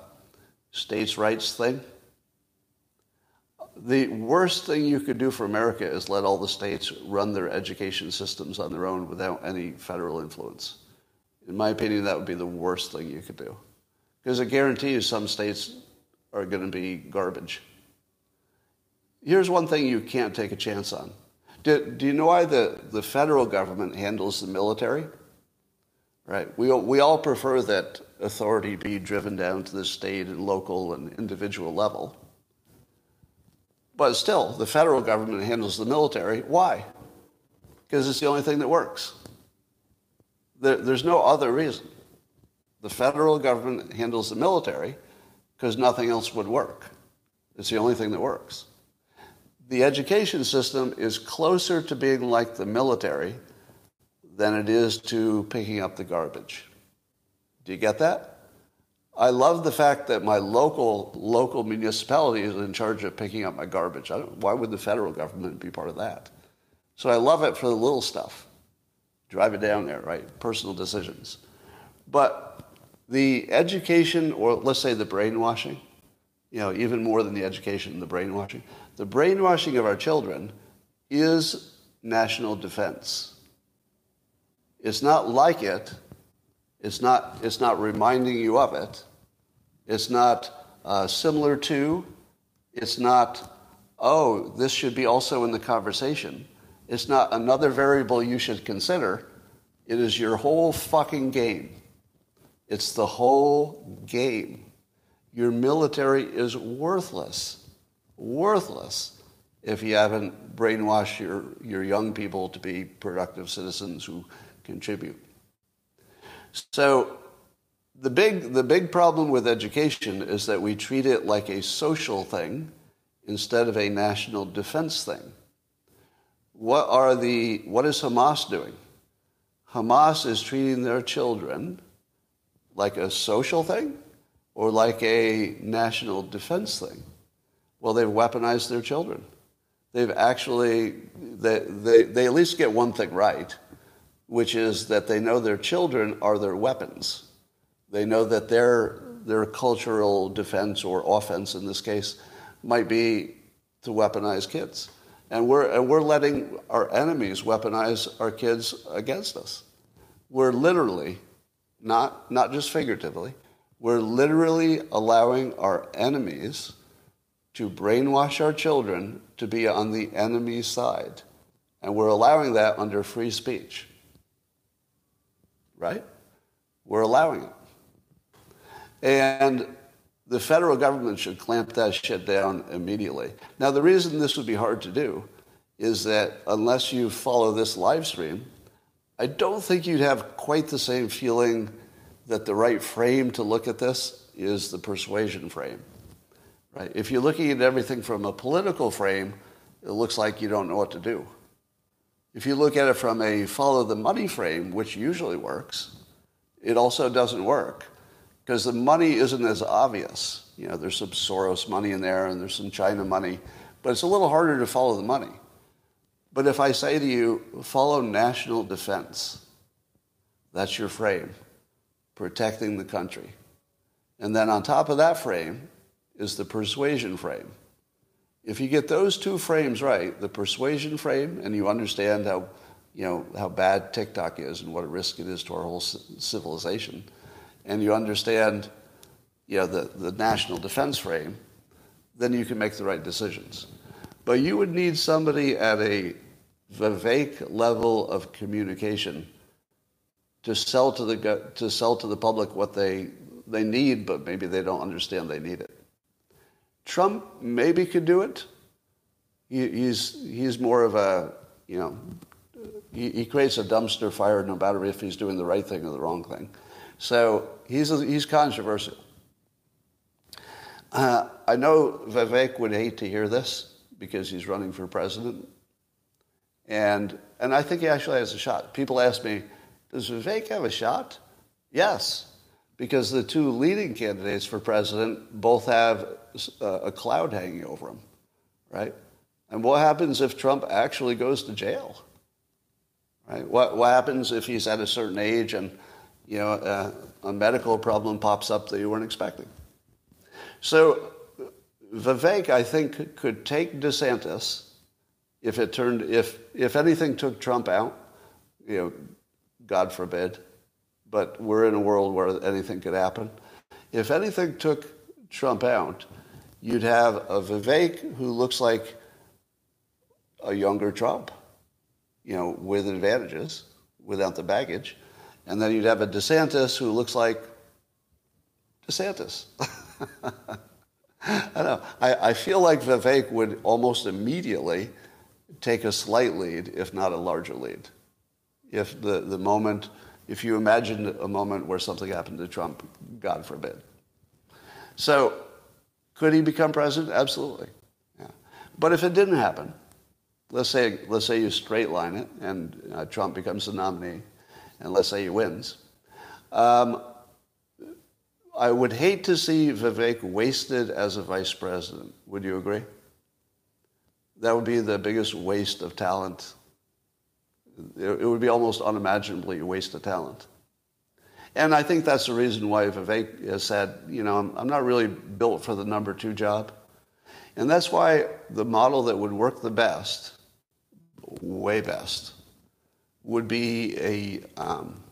states' rights thing. The worst thing you could do for America is let all the states run their education systems on their own without any federal influence. In my opinion, that would be the worst thing you could do. Because it guarantees some states are going to be garbage. Here's one thing you can't take a chance on. Do, do you know why the, the federal government handles the military? Right. We, we all prefer that authority be driven down to the state and local and individual level. But still, the federal government handles the military. Why? Because it's the only thing that works. There, there's no other reason. The federal government handles the military because nothing else would work. It's the only thing that works. The education system is closer to being like the military than it is to picking up the garbage. Do you get that? I love the fact that my local local municipality is in charge of picking up my garbage. why would the federal government be part of that? So I love it for the little stuff. Drive it down there, right? Personal decisions. But the education, or let's say the brainwashing, you know, even more than the education, the brainwashing, the brainwashing of our children is national defense. It's not like it. It's not, it's not reminding you of it. It's not uh, similar to. It's not, oh, this should be also in the conversation. It's not another variable you should consider. It is your whole fucking game. It's the whole game. Your military is worthless, worthless if you haven't brainwashed your, your young people to be productive citizens who contribute. So the big, the big problem with education is that we treat it like a social thing instead of a national defense thing. What, are the, what is Hamas doing? Hamas is treating their children like a social thing or like a national defense thing. Well, they've weaponized their children. They've actually, they, they, they at least get one thing right, which is that they know their children are their weapons. They know that their, their cultural defense or offense in this case might be to weaponize kids. And we're, and we're letting our enemies weaponize our kids against us. We're literally, not, not just figuratively, we're literally allowing our enemies to brainwash our children to be on the enemy's side. And we're allowing that under free speech. Right? We're allowing it. And the federal government should clamp that shit down immediately. Now, the reason this would be hard to do is that unless you follow this live stream, I don't think you'd have quite the same feeling that the right frame to look at this is the persuasion frame. Right? If you're looking at everything from a political frame, it looks like you don't know what to do. If you look at it from a follow the money frame, which usually works, it also doesn't work because the money isn't as obvious. You know, there's some Soros money in there and there's some China money, but it's a little harder to follow the money. But if I say to you, follow national defense, that's your frame, protecting the country. And then on top of that frame is the persuasion frame. If you get those two frames right, the persuasion frame, and you understand how, you know, how bad TikTok is and what a risk it is to our whole civilization, and you understand you know, the, the national defense frame, then you can make the right decisions. But you would need somebody at a Vivek level of communication to sell to the, to sell to the public what they, they need, but maybe they don't understand they need it. Trump maybe could do it. He, he's, he's more of a, you know, he, he creates a dumpster fire no matter if he's doing the right thing or the wrong thing. So he's, he's controversial. Uh, I know Vivek would hate to hear this because he's running for president. And, and I think he actually has a shot. People ask me, does Vivek have a shot? Yes, because the two leading candidates for president both have a cloud hanging over them, right? And what happens if Trump actually goes to jail? Right? What, what happens if he's at a certain age and you know, uh, a medical problem pops up that you weren't expecting. So Vivek, I think, could take DeSantis if it turned, if, if anything took Trump out, you know, God forbid, but we're in a world where anything could happen. If anything took Trump out, you'd have a Vivek who looks like a younger Trump, you know, with advantages, without the baggage. And then you'd have a DeSantis who looks like DeSantis. I know. I, I feel like Vivek would almost immediately take a slight lead, if not a larger lead. If the, the moment, if you imagine a moment where something happened to Trump, God forbid. So, could he become president? Absolutely. Yeah. But if it didn't happen, let's say, let's say you straight line it and uh, Trump becomes the nominee, and let's say he wins. Um, I would hate to see Vivek wasted as a vice president. Would you agree? That would be the biggest waste of talent. It would be almost unimaginably a waste of talent. And I think that's the reason why Vivek has said, you know, I'm, not really built for the number two job. And that's why the model that would work the best, way best, would be a. Um,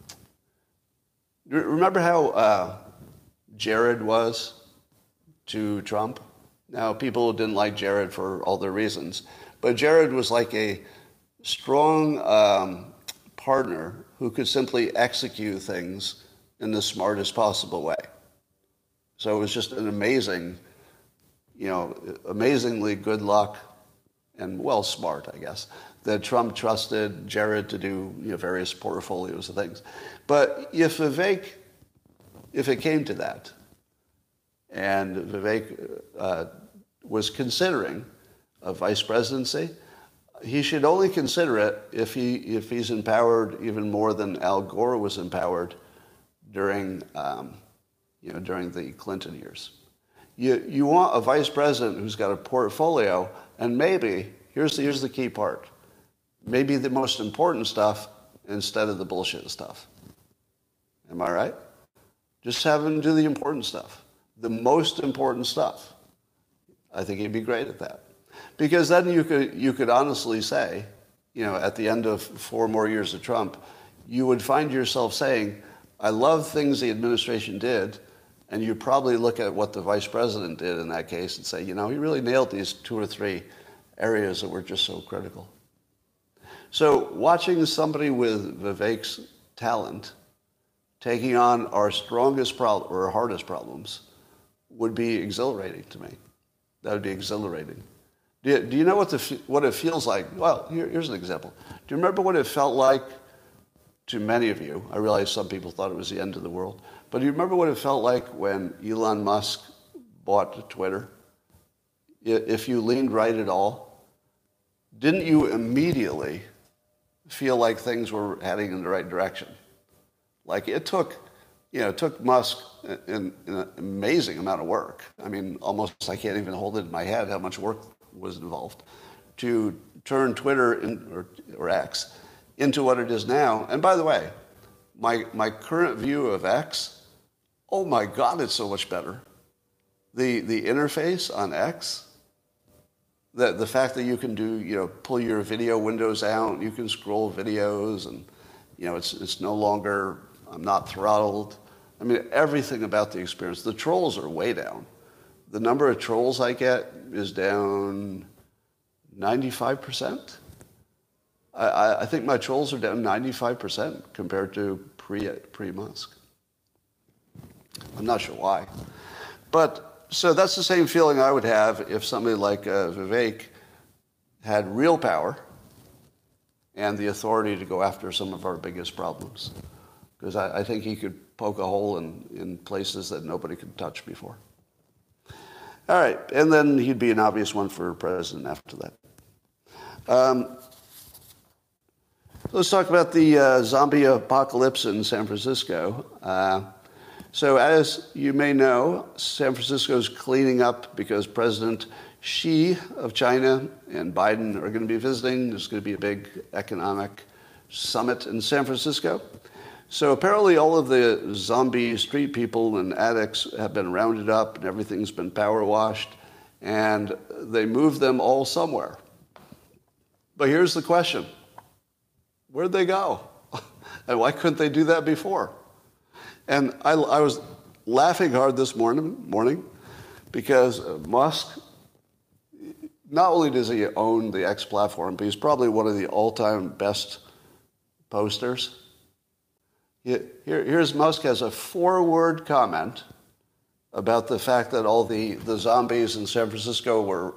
remember how uh, Jared was to Trump? Now, people didn't like Jared for all their reasons, but Jared was like a strong um, partner who could simply execute things in the smartest possible way. So it was just an amazing, you know, amazingly good luck and well smart, I guess, that Trump trusted Jared to do you know, various portfolios of things. But if Vivek, if it came to that, and Vivek uh, was considering a vice presidency, he should only consider it if, he, if he's empowered even more than Al Gore was empowered during, um, you know, during the Clinton years. You, you want a vice president who's got a portfolio, and maybe, here's the, here's the key part, maybe the most important stuff instead of the bullshit stuff. Am I right? Just have him do the important stuff, the most important stuff. I think he'd be great at that. Because then you could, you could honestly say, you know, at the end of four more years of Trump, you would find yourself saying, I love things the administration did, and you'd probably look at what the vice president did in that case and say, you know, he really nailed these two or three areas that were just so critical. So watching somebody with Vivek's talent taking on our strongest problem or our hardest problems would be exhilarating to me. That would be exhilarating. Do you, do you know what, the, what it feels like? Well, here, here's an example. Do you remember what it felt like to many of you. I realize some people thought it was the end of the world. But do you remember what it felt like when Elon Musk bought Twitter? If you leaned right at all, didn't you immediately feel like things were heading in the right direction? Like it took, you know, it took Musk an, an amazing amount of work. I mean, almost I can't even hold it in my head how much work was involved to turn Twitter in, or, or X into what it is now. And by the way, my, my current view of X, oh my God, it's so much better. The, the interface on X, the, the fact that you can do, you know, pull your video windows out, you can scroll videos, and, you know, it's, it's no longer, I'm not throttled. I mean, everything about the experience. The trolls are way down. The number of trolls I get is down 95%. I, I think my trolls are down 95% compared to pre, pre-Musk. I'm not sure why. But so that's the same feeling I would have if somebody like uh, Vivek had real power and the authority to go after some of our biggest problems. Because I, I, think he could poke a hole in, in places that nobody could touch before. All right, and then he'd be an obvious one for president after that. Um, Let's talk about the uh, zombie apocalypse in San Francisco. Uh, so, as you may know, San Francisco is cleaning up because President Xi of China and Biden are going to be visiting. There's going to be a big economic summit in San Francisco. So, apparently, all of the zombie street people and addicts have been rounded up and everything's been power washed, and they moved them all somewhere. But here's the question Where'd they go? and why couldn't they do that before? And I, I was laughing hard this morning, morning because Musk, not only does he own the X platform, but he's probably one of the all time best posters. Here, here's Musk has a four word comment about the fact that all the, the zombies in San Francisco were,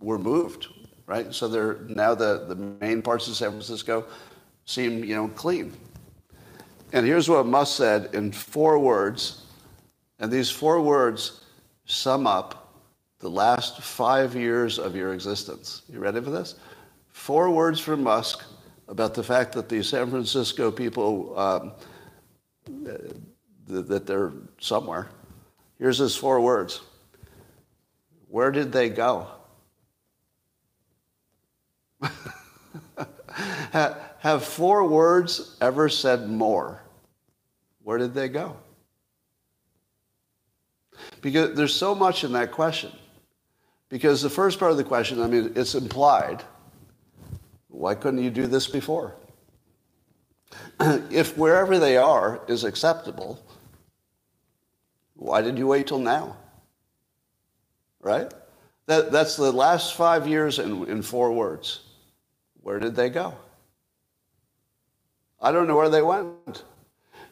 were moved right? So they're now the, the main parts of San Francisco seem, you know, clean. And here's what Musk said in four words. And these four words sum up the last five years of your existence. You ready for this? Four words from Musk about the fact that the San Francisco people, um, that they're somewhere. Here's his four words. Where did they go? Have four words ever said more? Where did they go? Because there's so much in that question. Because the first part of the question, I mean, it's implied. Why couldn't you do this before? if wherever they are is acceptable, why did you wait till now? Right? That, that's the last five years in, in four words. Where did they go? I don't know where they went.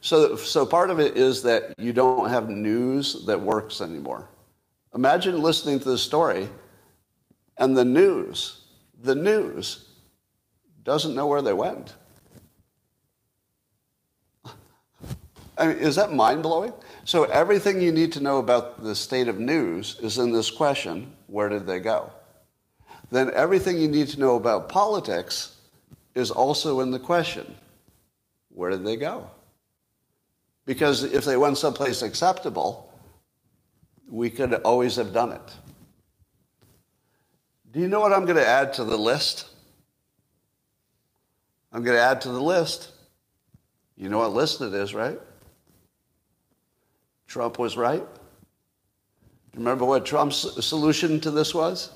So, so part of it is that you don't have news that works anymore. Imagine listening to the story and the news, the news doesn't know where they went. I mean, is that mind blowing? So everything you need to know about the state of news is in this question where did they go? Then everything you need to know about politics is also in the question where did they go? Because if they went someplace acceptable, we could always have done it. Do you know what I'm going to add to the list? I'm going to add to the list. You know what list it is, right? Trump was right. Remember what Trump's solution to this was?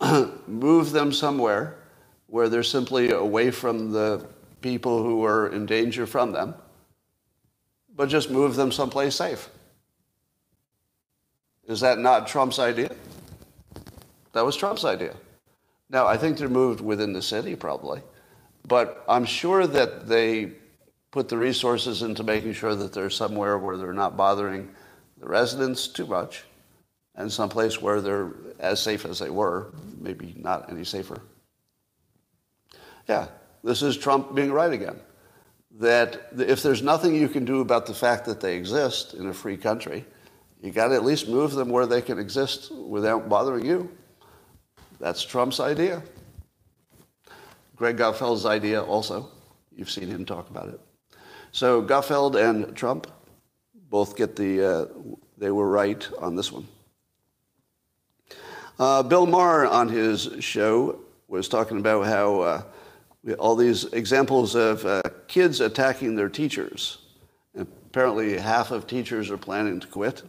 Move them somewhere where they're simply away from the people who are in danger from them, but just move them someplace safe. Is that not Trump's idea? That was Trump's idea. Now, I think they're moved within the city probably, but I'm sure that they put the resources into making sure that they're somewhere where they're not bothering the residents too much and someplace where they're as safe as they were, maybe not any safer. Yeah, this is Trump being right again. That if there's nothing you can do about the fact that they exist in a free country, you got to at least move them where they can exist without bothering you. That's Trump's idea. Greg Gutfeld's idea also. You've seen him talk about it. So Gutfeld and Trump both get the, uh, they were right on this one. Uh, Bill Maher on his show was talking about how uh, all these examples of uh, kids attacking their teachers. apparently, half of teachers are planning to quit.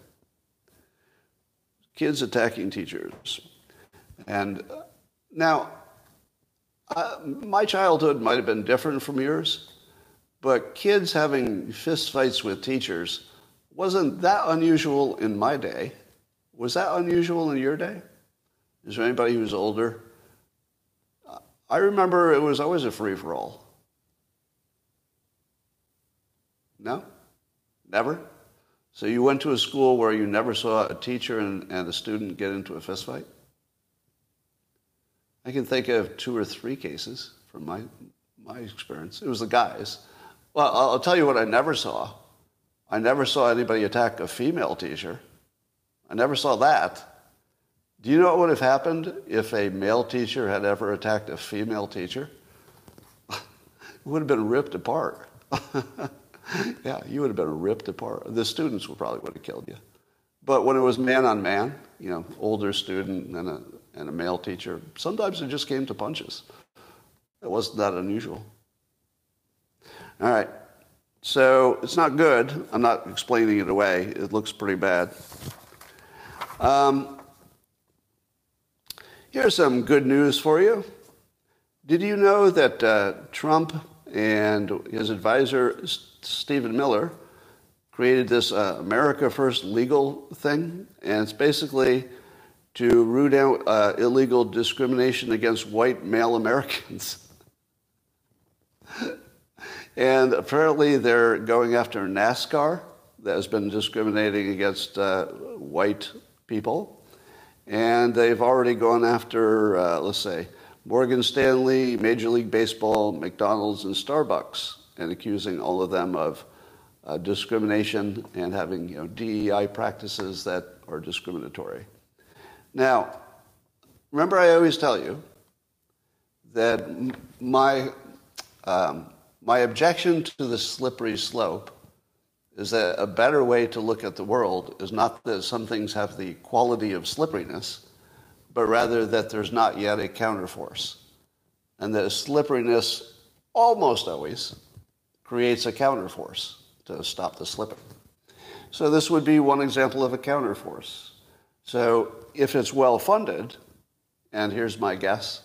Kids attacking teachers. And uh, now, uh, my childhood might have been different from yours, but kids having fistfights with teachers wasn't that unusual in my day. Was that unusual in your day? Is there anybody who's older? I remember it was always a free for all. No? Never? So you went to a school where you never saw a teacher and, and a student get into a fistfight? I can think of two or three cases from my, my experience. It was the guys. Well, I'll tell you what I never saw. I never saw anybody attack a female teacher. I never saw that. Do you know what would have happened if a male teacher had ever attacked a female teacher? it would have been ripped apart. yeah, you would have been ripped apart. The students would probably would have killed you. But when it was man on man, you know, older student and a and a male teacher. Sometimes it just came to punches. It wasn't that unusual. All right. So it's not good. I'm not explaining it away. It looks pretty bad. Um, here's some good news for you. Did you know that uh, Trump and his advisor, Stephen Miller, created this uh, America First legal thing? And it's basically to root out uh, illegal discrimination against white male Americans. and apparently they're going after NASCAR that has been discriminating against uh, white people. And they've already gone after, uh, let's say, Morgan Stanley, Major League Baseball, McDonald's, and Starbucks and accusing all of them of uh, discrimination and having you know, DEI practices that are discriminatory. Now, remember, I always tell you that my, um, my objection to the slippery slope is that a better way to look at the world is not that some things have the quality of slipperiness, but rather that there's not yet a counterforce. And that slipperiness almost always creates a counterforce to stop the slipping. So this would be one example of a counterforce. So if it's well funded, and here's my guess,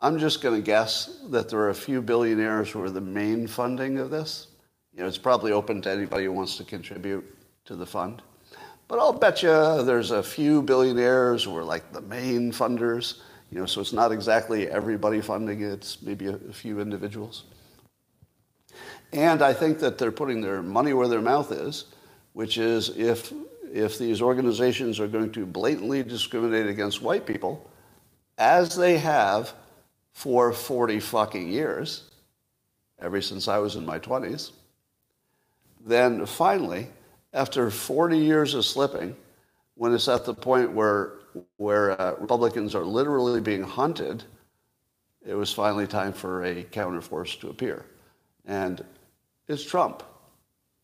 I'm just going to guess that there are a few billionaires who are the main funding of this. You know, it's probably open to anybody who wants to contribute to the fund. But I'll bet you there's a few billionaires who are like the main funders. You know, so it's not exactly everybody funding it, it's maybe a, a few individuals. And I think that they're putting their money where their mouth is, which is if, if these organizations are going to blatantly discriminate against white people, as they have for 40 fucking years, ever since I was in my 20s, then finally, after 40 years of slipping, when it's at the point where, where uh, Republicans are literally being hunted, it was finally time for a counterforce to appear. And it's Trump.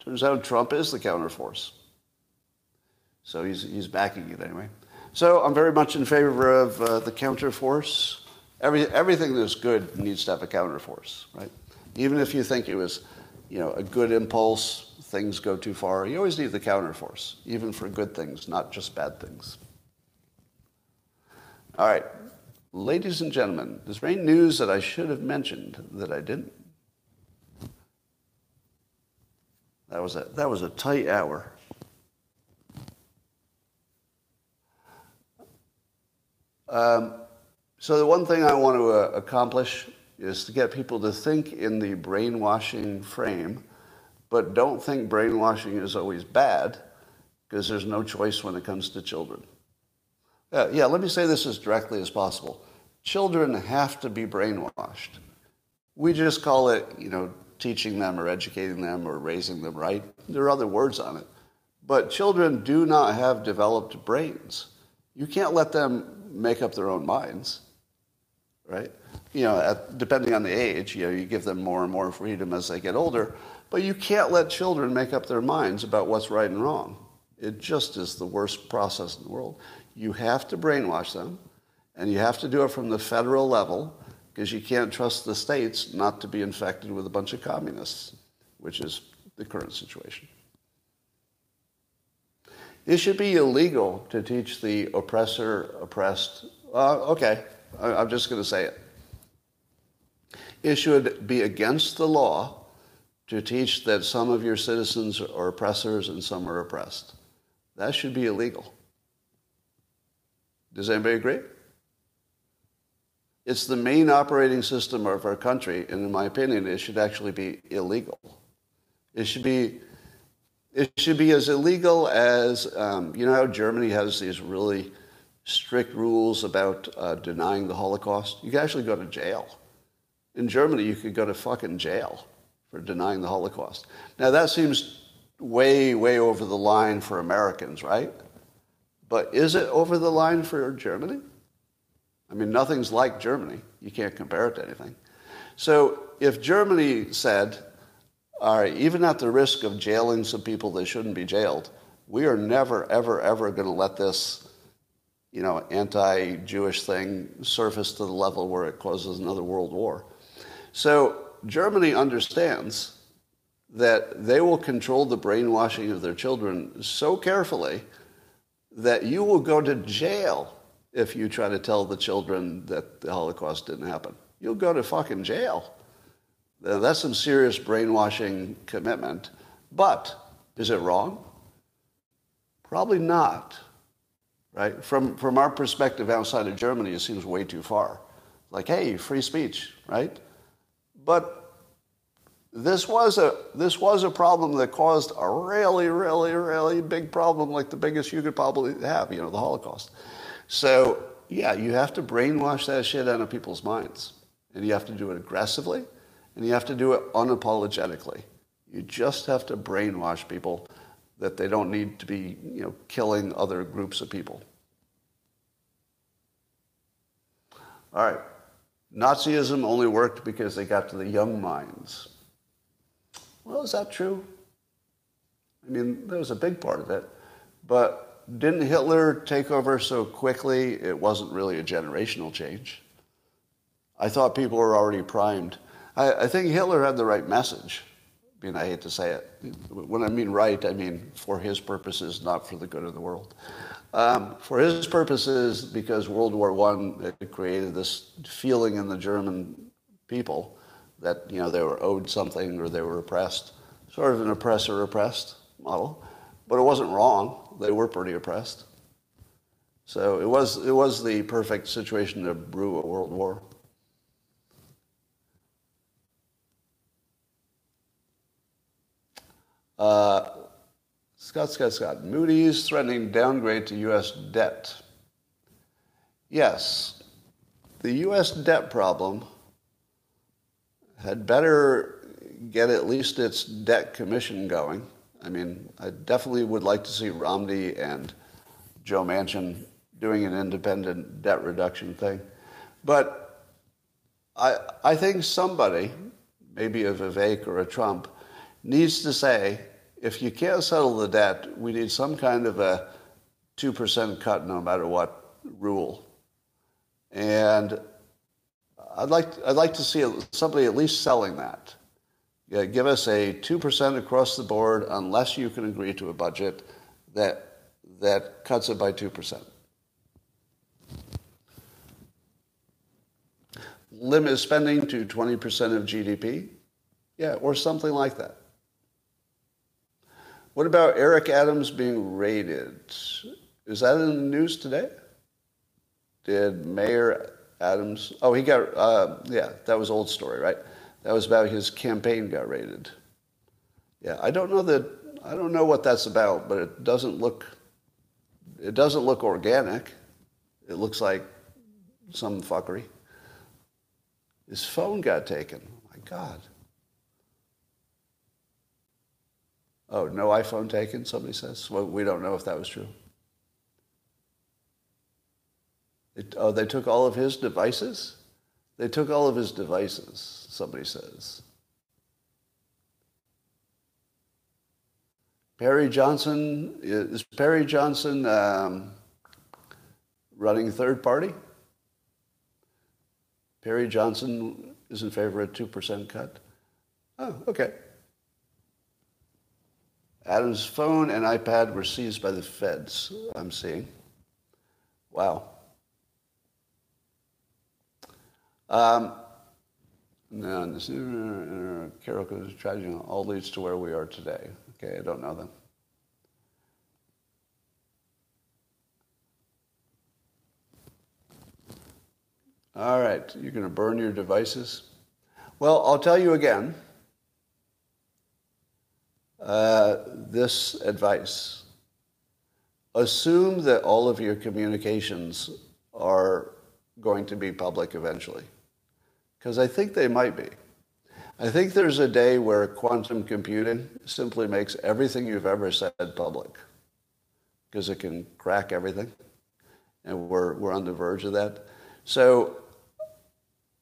Turns out Trump is the counterforce. So he's, he's backing it anyway. So I'm very much in favor of uh, the counterforce. Every, everything that's good needs to have a counterforce, right? Even if you think it was, you know, a good impulse, things go too far, you always need the counterforce, even for good things, not just bad things. All right, ladies and gentlemen, is there any news that I should have mentioned that I didn't? That was a, that was a tight hour. Um, so the one thing I want to uh, accomplish is to get people to think in the brainwashing frame, but don't think brainwashing is always bad, because there's no choice when it comes to children. Uh, yeah, let me say this as directly as possible. Children have to be brainwashed. We just call it, you know, teaching them or educating them or raising them right. There are other words on it. But children do not have developed brains. You can't let them make up their own minds, right? You know, at, depending on the age, you know, you give them more and more freedom as they get older, but you can't let children make up their minds about what's right and wrong. It just is the worst process in the world. You have to brainwash them, and you have to do it from the federal level because you can't trust the states not to be infected with a bunch of communists, which is the current situation. It should be illegal to teach the oppressor oppressed. Uh, okay, I, am just going to say it. It should be against the law to teach that some of your citizens are oppressors and some are oppressed. That should be illegal. Does anybody agree? It's the main operating system of our country, and in my opinion, it should actually be illegal. It should be, it should be as illegal as, um, you know how Germany has these really strict rules about uh, denying the Holocaust? You can actually go to jail. In Germany, you could go to fucking jail for denying the Holocaust. Now, that seems way, way over the line for Americans, right? But is it over the line for Germany? I mean, nothing's like Germany. You can't compare it to anything. So if Germany said, all right, even at the risk of jailing some people that shouldn't be jailed, we are never, ever, ever going to let this, you know, anti-Jewish thing surface to the level where it causes another world war. So Germany understands that they will control the brainwashing of their children so carefully that you will go to jail if you try to tell the children that the Holocaust didn't happen. You'll go to fucking jail. That's some serious brainwashing commitment. But is it wrong? Probably not. Right? From, from our perspective outside of Germany, it seems way too far. Like, hey, free speech, right? But this was a this was a problem that caused a really, really, really big problem, like the biggest you could probably have, you know, the Holocaust. So, yeah, you have to brainwash that shit out of people's minds. And you have to do it aggressively, And you have to do it unapologetically. You just have to brainwash people that they don't need to be you know, killing other groups of people. All right. Nazism only worked because they got to the young minds. Well, is that true? I mean, that was a big part of it. But didn't Hitler take over so quickly, it wasn't really a generational change? I thought people were already primed. I, I think Hitler had the right message. I mean, I hate to say it. When I mean right, I mean for his purposes, not for the good of the world. Um, for his purposes, because World War I created this feeling in the German people that you know they were owed something or they were oppressed, sort of an oppressor oppressed model. But it wasn't wrong. They were pretty oppressed. So it was it was the perfect situation to brew a world war. Uh, Scott, Scott, Scott. Moody's threatening downgrade to U.S. debt. Yes, the U.S. debt problem had better get at least its debt commission going. I mean, I definitely would like to see Romney and Joe Manchin doing an independent debt reduction thing. But I, I think somebody, maybe a Vivek or a Trump, needs to say, if you can't settle the debt, we need some kind of a 2% cut no matter what rule. And I'd like, I'd like to see somebody at least selling that. Yeah, give us a 2% across the board unless you can agree to a budget that, that cuts it by 2%. Limit spending to 20% of GDP. Yeah, or something like that. What about Eric Adams being raided? Is that in the news today? Did Mayor Adams? Oh, he got. Uh, yeah, that was old story, right? That was about his campaign got raided. Yeah, I don't know that. I don't know what that's about, but it doesn't look. It doesn't look organic. It looks like some fuckery. His phone got taken. Oh my God. Oh, no iPhone taken, somebody says. Well, we don't know if that was true. It, oh, they took all of his devices? They took all of his devices, somebody says. Perry Johnson, is Perry Johnson um, running third party? Perry Johnson is in favor of a 2% cut? Oh, okay. Adam's phone and iPad were seized by the feds, I'm seeing. Wow. Um, no, this Carol tragedy all leads to where we are today. Okay, I don't know them. All right, you're going to burn your devices? Well, I'll tell you again uh, this advice. Assume that all of your communications are going to be public eventually, because I think they might be. I think there's a day where quantum computing simply makes everything you've ever said public, because it can crack everything, and we're, we're on the verge of that. So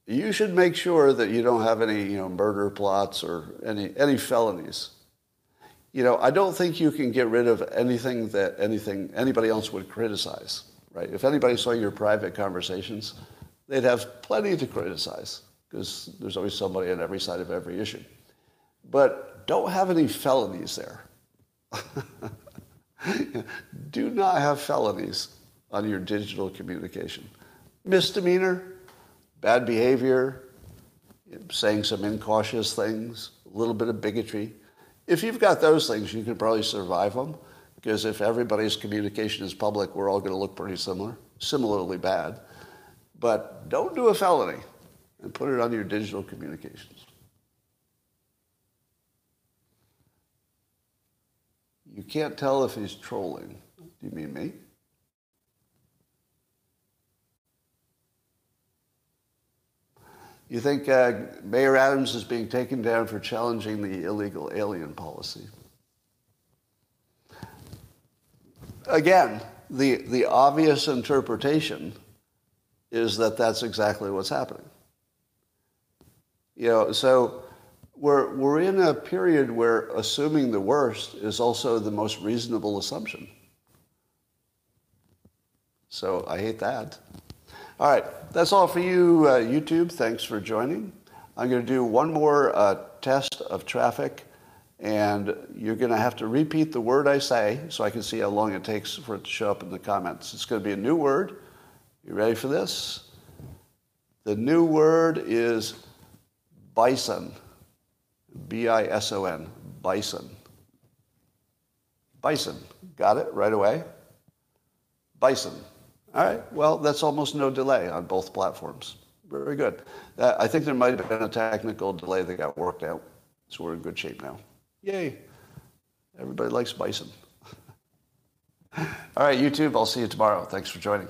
you should make sure that you don't have any you know, murder plots or any, any felonies you know, I don't think you can get rid of anything that anything anybody else would criticize, right? If anybody saw your private conversations, they'd have plenty to criticize because there's always somebody on every side of every issue. But don't have any felonies there. Do not have felonies on your digital communication. Misdemeanor, bad behavior, saying some incautious things, a little bit of bigotry if you've got those things, you can probably survive them because if everybody's communication is public, we're all going to look pretty similar, similarly bad. But don't do a felony and put it on your digital communications. You can't tell if he's trolling. Do you mean me? You think uh, Mayor Adams is being taken down for challenging the illegal alien policy? Again, the, the obvious interpretation is that that's exactly what's happening. You know, so we're, we're in a period where assuming the worst is also the most reasonable assumption. So I hate that. All right, that's all for you, uh, YouTube. Thanks for joining. I'm going to do one more uh, test of traffic, and you're going to have to repeat the word I say so I can see how long it takes for it to show up in the comments. It's going to be a new word. You ready for this? The new word is bison. B I S O N. Bison. Bison. Got it right away? Bison. All right. Well, that's almost no delay on both platforms. Very good. Uh, I think there might have been a technical delay that got worked out. So we're in good shape now. Yay. Everybody likes bison. All right, YouTube, I'll see you tomorrow. Thanks for joining.